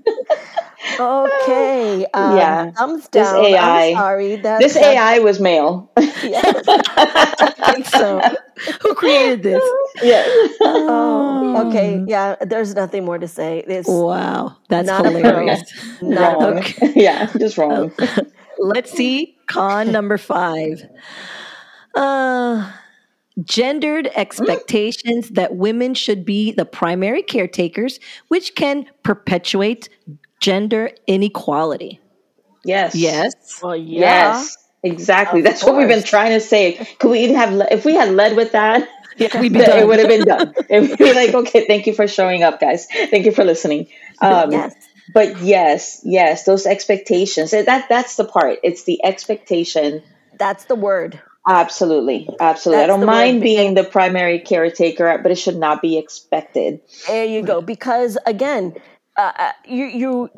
okay. Um, yeah. Thumbs down. This AI. I'm sorry. That, this that, AI was male. yes. I think so. Who created this? Yeah. Oh, okay. Yeah. There's nothing more to say. It's wow. That's hilarious. Not wrong. Okay. Yeah. Just wrong. Let's see. Con number five. Uh gendered expectations that women should be the primary caretakers, which can perpetuate gender inequality. Yes. Yes. Well, yeah. Yes. Exactly. Of That's course. what we've been trying to say. Could we even have, if we had led with that, yeah, we'd be done. it would have been done. It would be like, okay, thank you for showing up, guys. Thank you for listening. Um, yes. But yes, yes, those expectations. That that's the part. It's the expectation. That's the word. Absolutely, absolutely. That's I don't mind being the primary caretaker, but it should not be expected. There you go. Because again, uh, uh, you you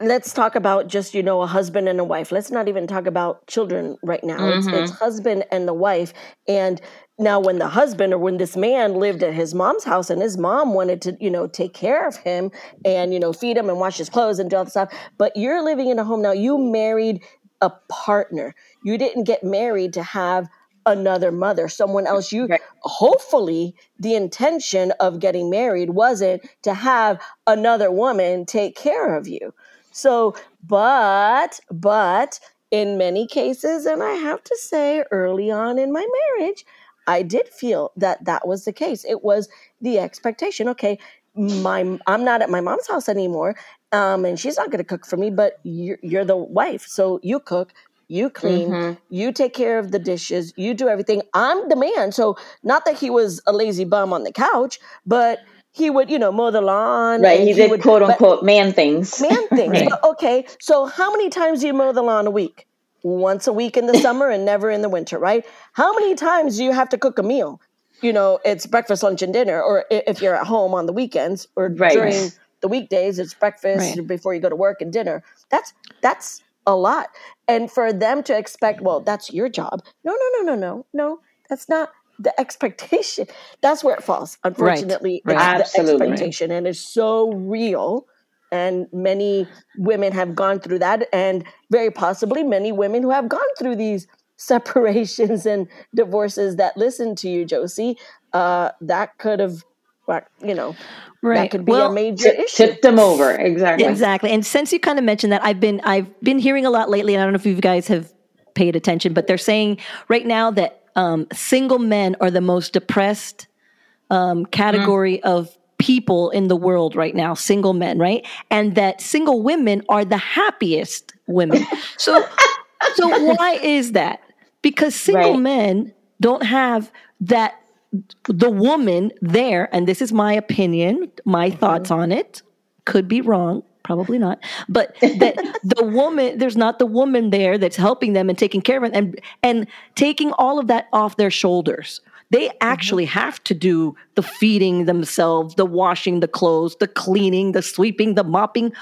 let's talk about just you know a husband and a wife. Let's not even talk about children right now. Mm-hmm. It's, it's husband and the wife, and now when the husband or when this man lived at his mom's house and his mom wanted to you know take care of him and you know feed him and wash his clothes and do all the stuff but you're living in a home now you married a partner. You didn't get married to have another mother, someone else. You right. hopefully the intention of getting married wasn't to have another woman take care of you. So, but, but in many cases, and I have to say, early on in my marriage, I did feel that that was the case. It was the expectation. Okay, my I'm not at my mom's house anymore, um, and she's not going to cook for me, but you're, you're the wife, so you cook, you clean, mm-hmm. you take care of the dishes, you do everything. I'm the man, so not that he was a lazy bum on the couch, but he would, you know, mow the lawn. Right, he, he did would, quote unquote man things. Man things. right. Okay, so how many times do you mow the lawn a week? Once a week in the summer and never in the winter, right? How many times do you have to cook a meal? You know, it's breakfast, lunch, and dinner, or if you're at home on the weekends or right. during the weekdays it's breakfast right. before you go to work and dinner that's that's a lot and for them to expect well that's your job no no no no no no that's not the expectation that's where it falls unfortunately right. Right. It's Absolutely. the expectation and it's so real and many women have gone through that and very possibly many women who have gone through these separations and divorces that listen to you josie uh, that could have you know right. that could be well, a major t- issue. Tip them over, exactly. Exactly. And since you kind of mentioned that, I've been I've been hearing a lot lately, and I don't know if you guys have paid attention, but they're saying right now that um, single men are the most depressed um, category mm-hmm. of people in the world right now, single men, right? And that single women are the happiest women. So, so why is that? Because single right. men don't have that the woman there, and this is my opinion, my mm-hmm. thoughts on it, could be wrong, probably not, but that the woman, there's not the woman there that's helping them and taking care of them and and taking all of that off their shoulders. They mm-hmm. actually mm-hmm. have to do the feeding themselves, the washing the clothes, the cleaning, the sweeping, the mopping,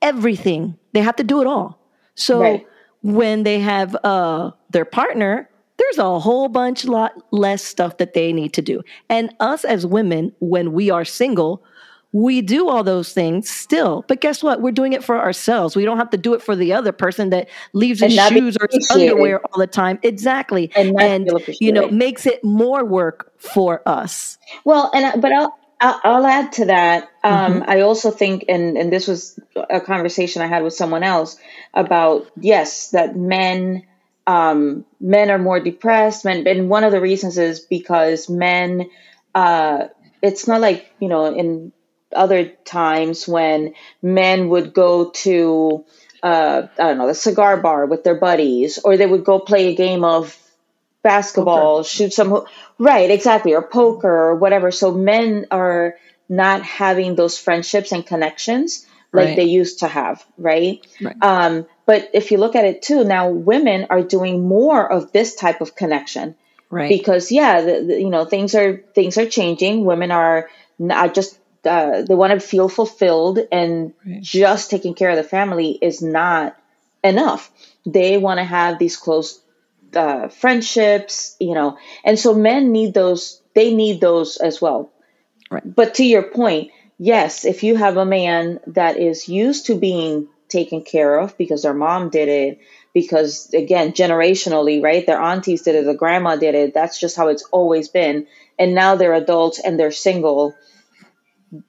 everything. They have to do it all. So right. when they have uh, their partner, there's a whole bunch lot less stuff that they need to do. And us as women, when we are single, we do all those things still. But guess what? We're doing it for ourselves. We don't have to do it for the other person that leaves his shoes or his underwear all the time. Exactly. And, and you know, makes it more work for us. Well, and but I'll I'll add to that. Um, mm-hmm. I also think, and and this was a conversation I had with someone else about yes, that men um, men are more depressed. Men, and one of the reasons is because men. Uh, it's not like you know in other times when men would go to uh, I don't know the cigar bar with their buddies, or they would go play a game of basketball, poker. shoot some right exactly, or poker or whatever. So men are not having those friendships and connections like right. they used to have, right? right. Um, but if you look at it too, now women are doing more of this type of connection, right? Because yeah, the, the, you know things are things are changing. Women are not just uh, they want to feel fulfilled, and right. just taking care of the family is not enough. They want to have these close uh, friendships, you know, and so men need those. They need those as well. Right. But to your point, yes, if you have a man that is used to being taken care of because their mom did it, because again, generationally, right? Their aunties did it, the grandma did it. That's just how it's always been. And now they're adults and they're single.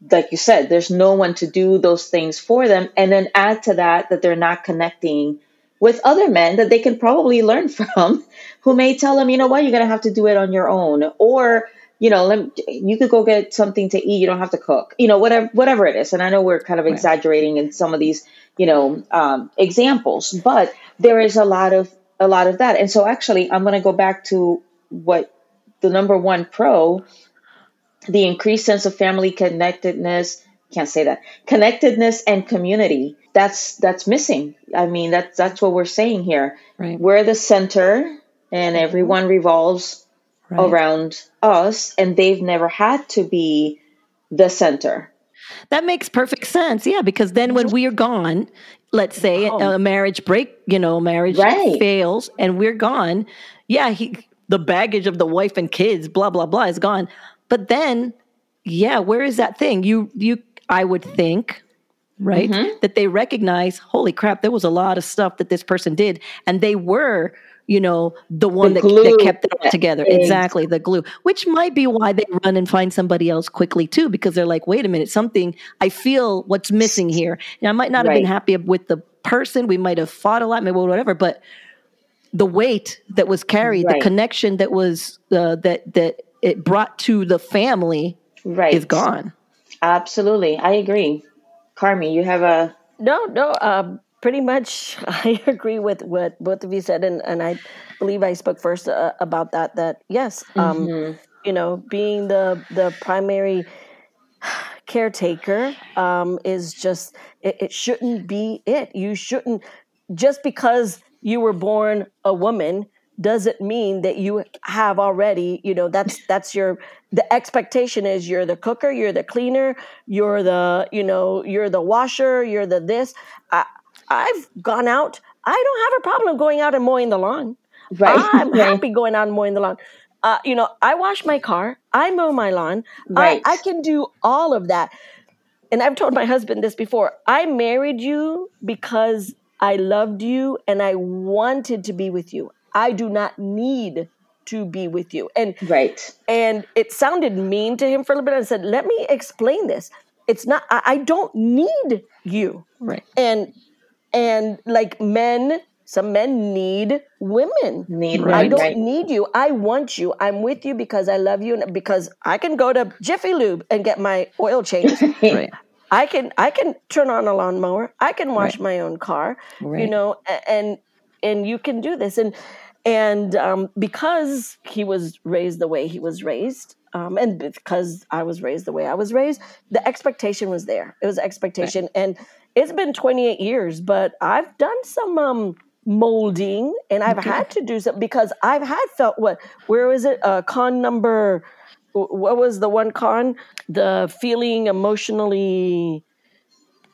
Like you said, there's no one to do those things for them. And then add to that that they're not connecting with other men that they can probably learn from who may tell them, you know what, you're going to have to do it on your own. Or you know, let, you could go get something to eat. You don't have to cook, you know, whatever, whatever it is. And I know we're kind of right. exaggerating in some of these, you know, um, examples, but there is a lot of, a lot of that. And so actually I'm going to go back to what the number one pro, the increased sense of family connectedness, can't say that connectedness and community that's that's missing i mean that's that's what we're saying here right. we're the center and mm-hmm. everyone revolves right. around us and they've never had to be the center. That makes perfect sense. Yeah, because then when we are gone, let's say oh. a marriage break, you know, marriage right. fails and we're gone, yeah, he the baggage of the wife and kids, blah blah blah is gone. But then yeah, where is that thing? You you I would think right? Mm-hmm. That they recognize, holy crap, there was a lot of stuff that this person did, and they were you know, the one the that, that, kept it all together. Exactly, the glue, which might be why they run and find somebody else quickly too, because they're like, wait a minute, something, I feel what's missing here. And I might not have been happy with the person. We might have fought a lot, maybe whatever, but the weight that was carried, right. the connection that was, uh, that, that it brought to the family right. is gone. Absolutely. I agree. Carmi, you have a. No, no. Um, pretty much I agree with what both of you said, and, and I believe I spoke first uh, about that. That yes, um, mm-hmm. you know, being the the primary caretaker um, is just it, it shouldn't be it. You shouldn't just because you were born a woman doesn't mean that you have already you know that's that's your the expectation is you're the cooker you're the cleaner you're the you know you're the washer you're the this I, I've gone out. I don't have a problem going out and mowing the lawn. Right. I'm right. happy going out and mowing the lawn. Uh, you know, I wash my car. I mow my lawn. Right. I, I can do all of that. And I've told my husband this before. I married you because I loved you and I wanted to be with you. I do not need to be with you. And right. And it sounded mean to him for a little bit. I said, "Let me explain this. It's not. I, I don't need you. Right. And and like men some men need women. Need right. I don't right. need you. I want you. I'm with you because I love you and because I can go to Jiffy Lube and get my oil changed. right. I can I can turn on a lawnmower. I can wash right. my own car. Right. You know, and and you can do this. And and um, because he was raised the way he was raised, um, and because I was raised the way I was raised, the expectation was there. It was expectation, right. and it's been 28 years, but I've done some um, molding, and I've okay. had to do some because I've had felt what? Where was it? Uh, con number what was the one con? The feeling emotionally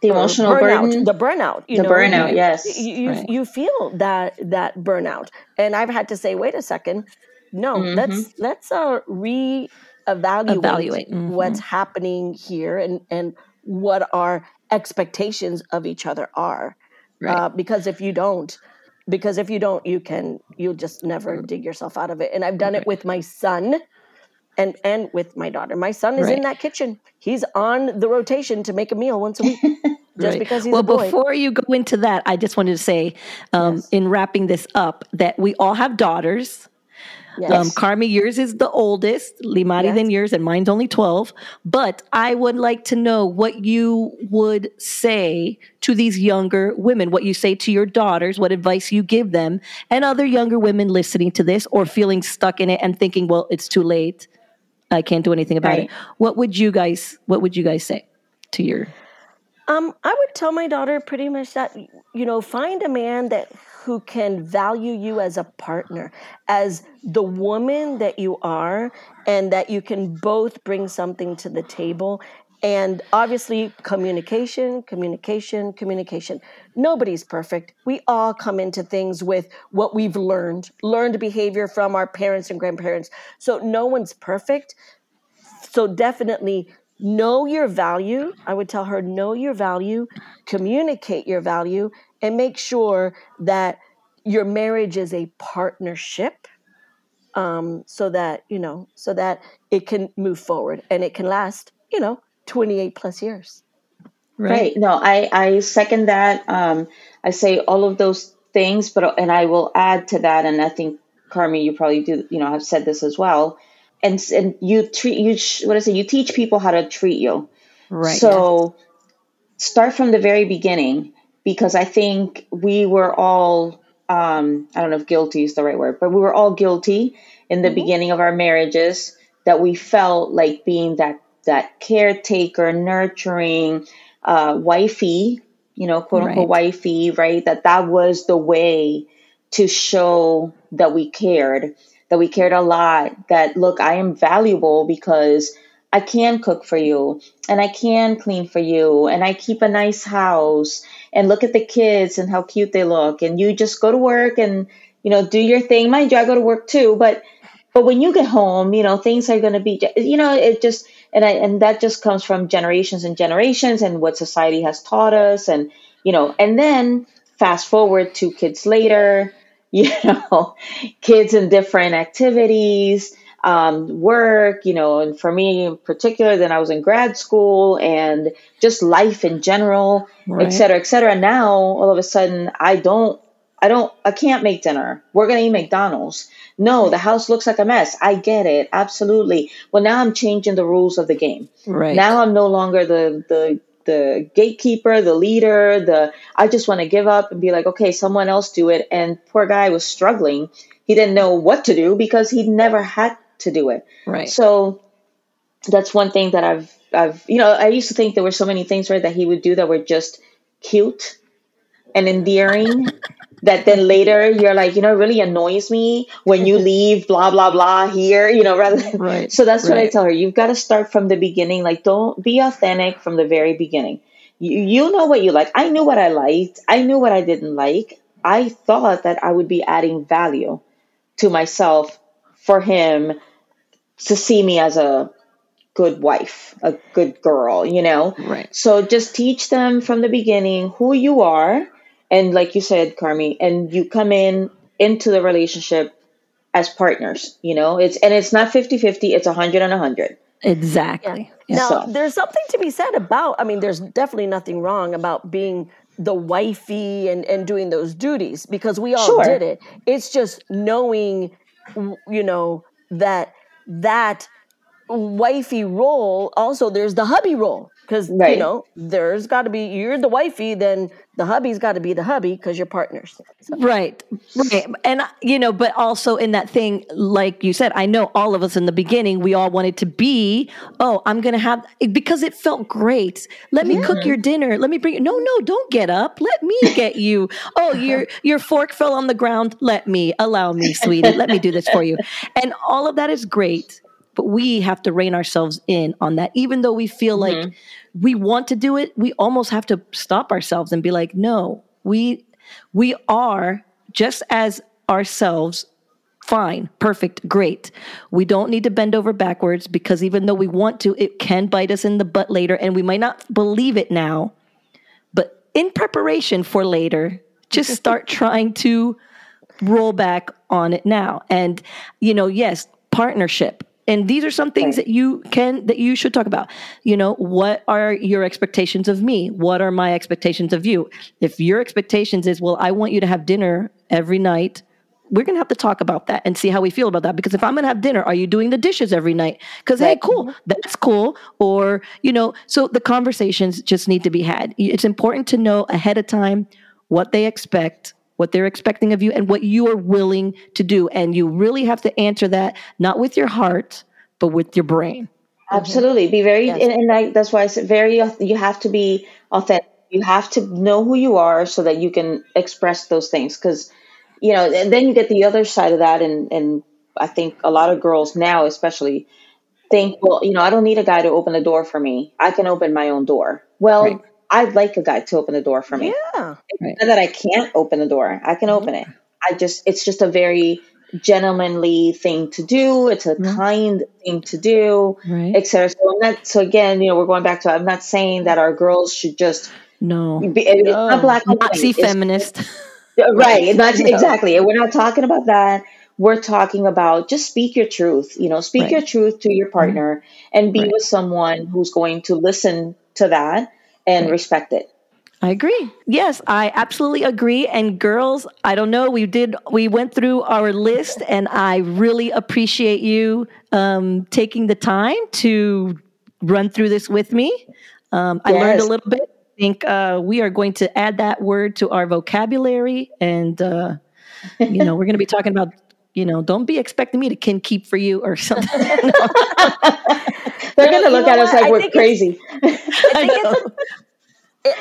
the emotional burnout, burden, the burnout, the know, burnout. Yes, you you, right. you, feel that that burnout, and I've had to say, wait a second, no, mm-hmm. let's let's uh, reevaluate Evaluate. Mm-hmm. what's happening here and and what our expectations of each other are, right. uh, because if you don't, because if you don't, you can you'll just never dig yourself out of it. And I've done right. it with my son and and with my daughter. My son is right. in that kitchen. He's on the rotation to make a meal once a week. Just right. because he's well, before you go into that, I just wanted to say, um, yes. in wrapping this up, that we all have daughters. Yes. Um, Carmi, yours is the oldest, Lymari yes. than yours, and mine's only 12. But I would like to know what you would say to these younger women, what you say to your daughters, what advice you give them, and other younger women listening to this or feeling stuck in it and thinking, well, it's too late. I can't do anything about right. it. What would you guys what would you guys say to your um I would tell my daughter pretty much that you know find a man that who can value you as a partner, as the woman that you are and that you can both bring something to the table and obviously, communication, communication, communication. Nobody's perfect. We all come into things with what we've learned, learned behavior from our parents and grandparents. So no one's perfect. So definitely know your value. I would tell her, know your value, communicate your value, and make sure that your marriage is a partnership um, so that, you know, so that it can move forward and it can last, you know, 28 plus years. Right. right. No, I, I second that. Um, I say all of those things, but, and I will add to that. And I think Carmi, you probably do, you know, have said this as well. And, and you treat, you, what I say, you teach people how to treat you. Right. So start from the very beginning because I think we were all, um, I don't know if guilty is the right word, but we were all guilty in the mm-hmm. beginning of our marriages that we felt like being that that caretaker, nurturing, uh, wifey, you know, quote unquote right. wifey, right? That that was the way to show that we cared, that we cared a lot, that look, I am valuable because I can cook for you and I can clean for you and I keep a nice house and look at the kids and how cute they look and you just go to work and you know do your thing mind you I go to work too but but when you get home you know things are going to be you know it just and I, and that just comes from generations and generations and what society has taught us and you know and then fast forward to kids later you know kids in different activities um, work you know and for me in particular then i was in grad school and just life in general right. et cetera et cetera now all of a sudden i don't I don't, I can't make dinner. We're going to eat McDonald's. No, the house looks like a mess. I get it. Absolutely. Well, now I'm changing the rules of the game. Right. Now I'm no longer the, the, the gatekeeper, the leader, the, I just want to give up and be like, okay, someone else do it. And poor guy was struggling. He didn't know what to do because he never had to do it. Right. So that's one thing that I've, I've, you know, I used to think there were so many things, right, that he would do that were just cute and endearing that then later you're like, you know, it really annoys me when you leave, blah, blah, blah here, you know, rather than, right. so that's right. what I tell her. You've got to start from the beginning. Like, don't be authentic from the very beginning. You, you know what you like. I knew what I liked. I knew what I didn't like. I thought that I would be adding value to myself for him to see me as a good wife, a good girl, you know? Right. So just teach them from the beginning who you are and like you said carmi and you come in into the relationship as partners you know it's and it's not 50-50 it's 100 and 100 exactly yeah. now so. there's something to be said about i mean there's definitely nothing wrong about being the wifey and and doing those duties because we all sure. did it. It's just knowing, you know, that that wifey role also there's the hubby role because right. you know there's got to be you're the wifey then the hubby's got to be the hubby because you're partners. So. right right. And uh, you know but also in that thing like you said i know all of us in the beginning we all wanted to be oh i'm gonna have because it felt great. Let me yeah. cook your dinner. Let me bring it no no don't get up. Let me get you. Oh your your fork fell on the ground. Let me allow me sweetie. Let me do this for you. And all of that is great but we have to rein ourselves in on that. Even though we feel mm-hmm. like we want to do it we almost have to stop ourselves and be like no we we are just as ourselves fine perfect great. We don't need to bend over backwards because even though we want to it can bite us in the butt later and we might not believe it now. But in preparation for later just start trying to roll back on it now. And you know yes partnership and these are some things that you can that you should talk about. You know what are your expectations of me? What are my expectations of you? If your expectations is well i want you to have dinner every night we're going to have to talk about that and see how we feel about that. Because if i'm going to have dinner are you doing the dishes every night? Because right. hey cool mm-hmm. that's cool. Or you know so the conversations just need to be had. It's important to know ahead of time what they expect what they're expecting of you and what you are willing to do. And you really have to answer that not with your heart, but with your brain. Absolutely. Be very, yes. and, and I, that's why I said very, you have to be authentic. You have to know who you are so that you can express those things. Cause, you know, and then you get the other side of that. And, and I think a lot of girls now, especially, think, well, you know, I don't need a guy to open the door for me. I can open my own door. Well, right. I'd like a guy to open the door for me. Yeah. Right. that I can't open the door. I can open it. I just it's just a very gentlemanly thing to do. It's a mm-hmm. kind thing to do, right. etc. So I'm not. So again, you know, we're going back to. I'm not saying that our girls should just no. Be, it's no. not black Nazi feminist. right. Not no. exactly. We're not talking about that. We're talking about just speak your truth. You know, speak right. your truth to your partner mm-hmm. and be right. with someone who's going to listen to that and respect it. I agree. Yes, I absolutely agree. And girls, I don't know. We did. We went through our list, and I really appreciate you um, taking the time to run through this with me. Um, yes. I learned a little bit. I think uh, we are going to add that word to our vocabulary, and uh, you know, we're going to be talking about. You know, don't be expecting me to kin keep for you or something. They're going to look at us like I we're crazy. I think it's a,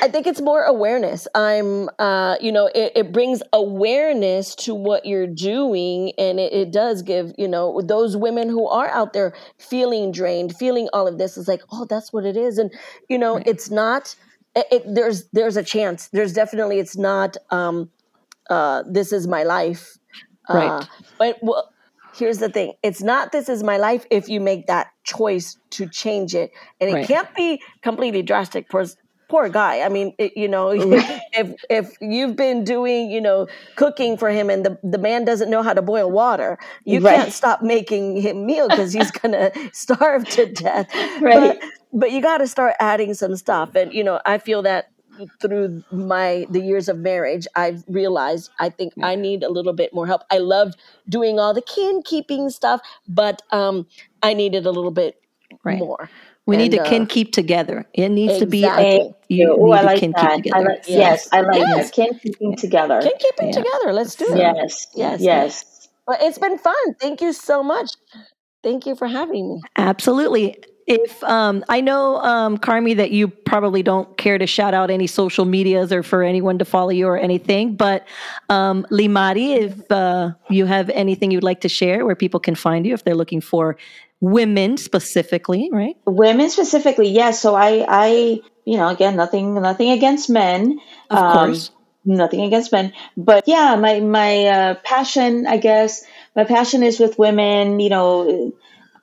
I think it's more awareness. I'm, uh, you know, it, it, brings awareness to what you're doing, and it, it, does give, you know, those women who are out there feeling drained, feeling all of this is like, oh, that's what it is, and you know, right. it's not. It, there's there's a chance. There's definitely it's not. Um, uh, this is my life, uh, right? But well, here's the thing: it's not this is my life if you make that choice to change it, and it right. can't be completely drastic. Because poor guy. I mean, it, you know, if if you've been doing, you know, cooking for him and the, the man doesn't know how to boil water, you right. can't stop making him meal because he's gonna starve to death. Right. But, but you got to start adding some stuff, and you know, I feel that through my the years of marriage i've realized i think i need a little bit more help i loved doing all the kin keeping stuff but um i needed a little bit right. more we and, need to uh, kin keep together. It needs exactly. to be a, you Ooh, need I like to kin that. keep together. Like, yes. yes. I like yes. that. Kin keeping together. Kin keeping yeah. together. Let's do it. Yes. Yes. Yes. Well, it's been fun. Thank you so much. Thank you for having me. Absolutely. If um, I know, um, Carmi, that you probably don't care to shout out any social medias or for anyone to follow you or anything, but um, Lymari, if uh, you have anything you'd like to share where people can find you if they're looking for women specifically, right? Women specifically, yes. So I, I, you know, again, nothing, nothing against men. Of um, course. Nothing against men, but yeah, my my uh, passion, I guess, my passion is with women. You know,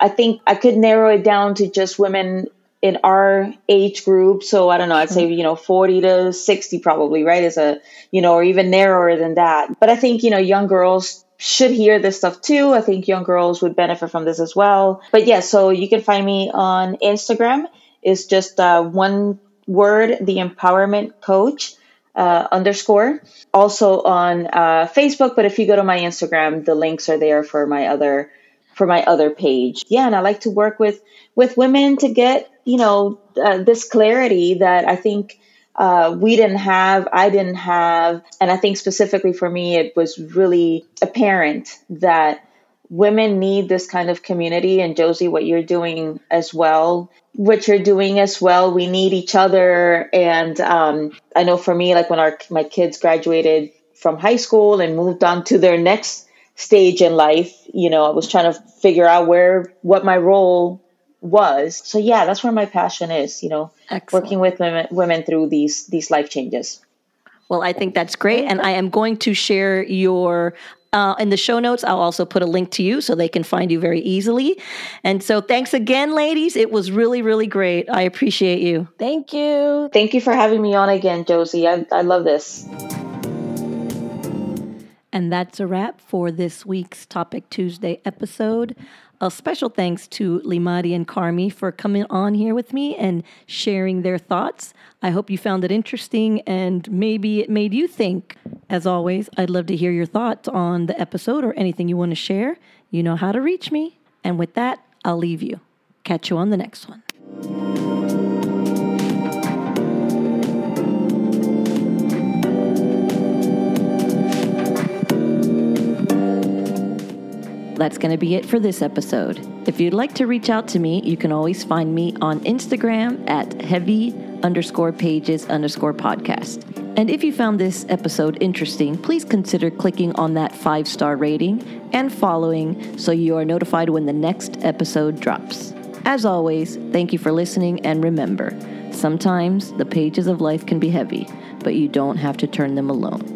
I think I could narrow it down to just women in our age group. So I don't know, I'd say, you know, 40 to 60 probably, right? Is a, you know, or even narrower than that. But I think, you know, young girls should hear this stuff too. I think young girls would benefit from this as well. But yeah, so you can find me on Instagram. It's just uh, one word, the empowerment coach. uh, underscore. Also on uh, Facebook, but if you go to my Instagram, the links are there for my other for my other page. Yeah, and I like to work with with women to get you know uh, this clarity that I think uh, we didn't have, I didn't have, and I think specifically for me, it was really apparent that women need this kind of community. And Josie, what you're doing as well, what you're doing as well, we need each other. And um, I know for me, like when our my kids graduated from high school and moved on to their next stage in life, you know, I was trying to figure out where what my role was. So yeah, that's where my passion is, you know, Excellent. working with women, women through these these life changes. Well, I think that's great. And I am going to share your uh, in the show notes, I'll also put a link to you so they can find you very easily. And so, thanks again, ladies. It was really, really great. I appreciate you. Thank you. Thank you for having me on again, Josie. I, I love this. And that's a wrap for this week's Topic Tuesday episode. A special thanks to Lymari and Carmi for coming on here with me and sharing their thoughts. I hope you found it interesting and maybe it made you think. As always, I'd love to hear your thoughts on the episode or anything you want to share. You know how to reach me. And with that, I'll leave you. Catch you on the next one. That's going to be it for this episode. If you'd like to reach out to me, you can always find me on Instagram at heavy underscore pages underscore podcast. And if you found this episode interesting, please consider clicking on that five star rating and following so you are notified when the next episode drops. As always, thank you for listening and remember, sometimes the pages of life can be heavy, but you don't have to turn them alone.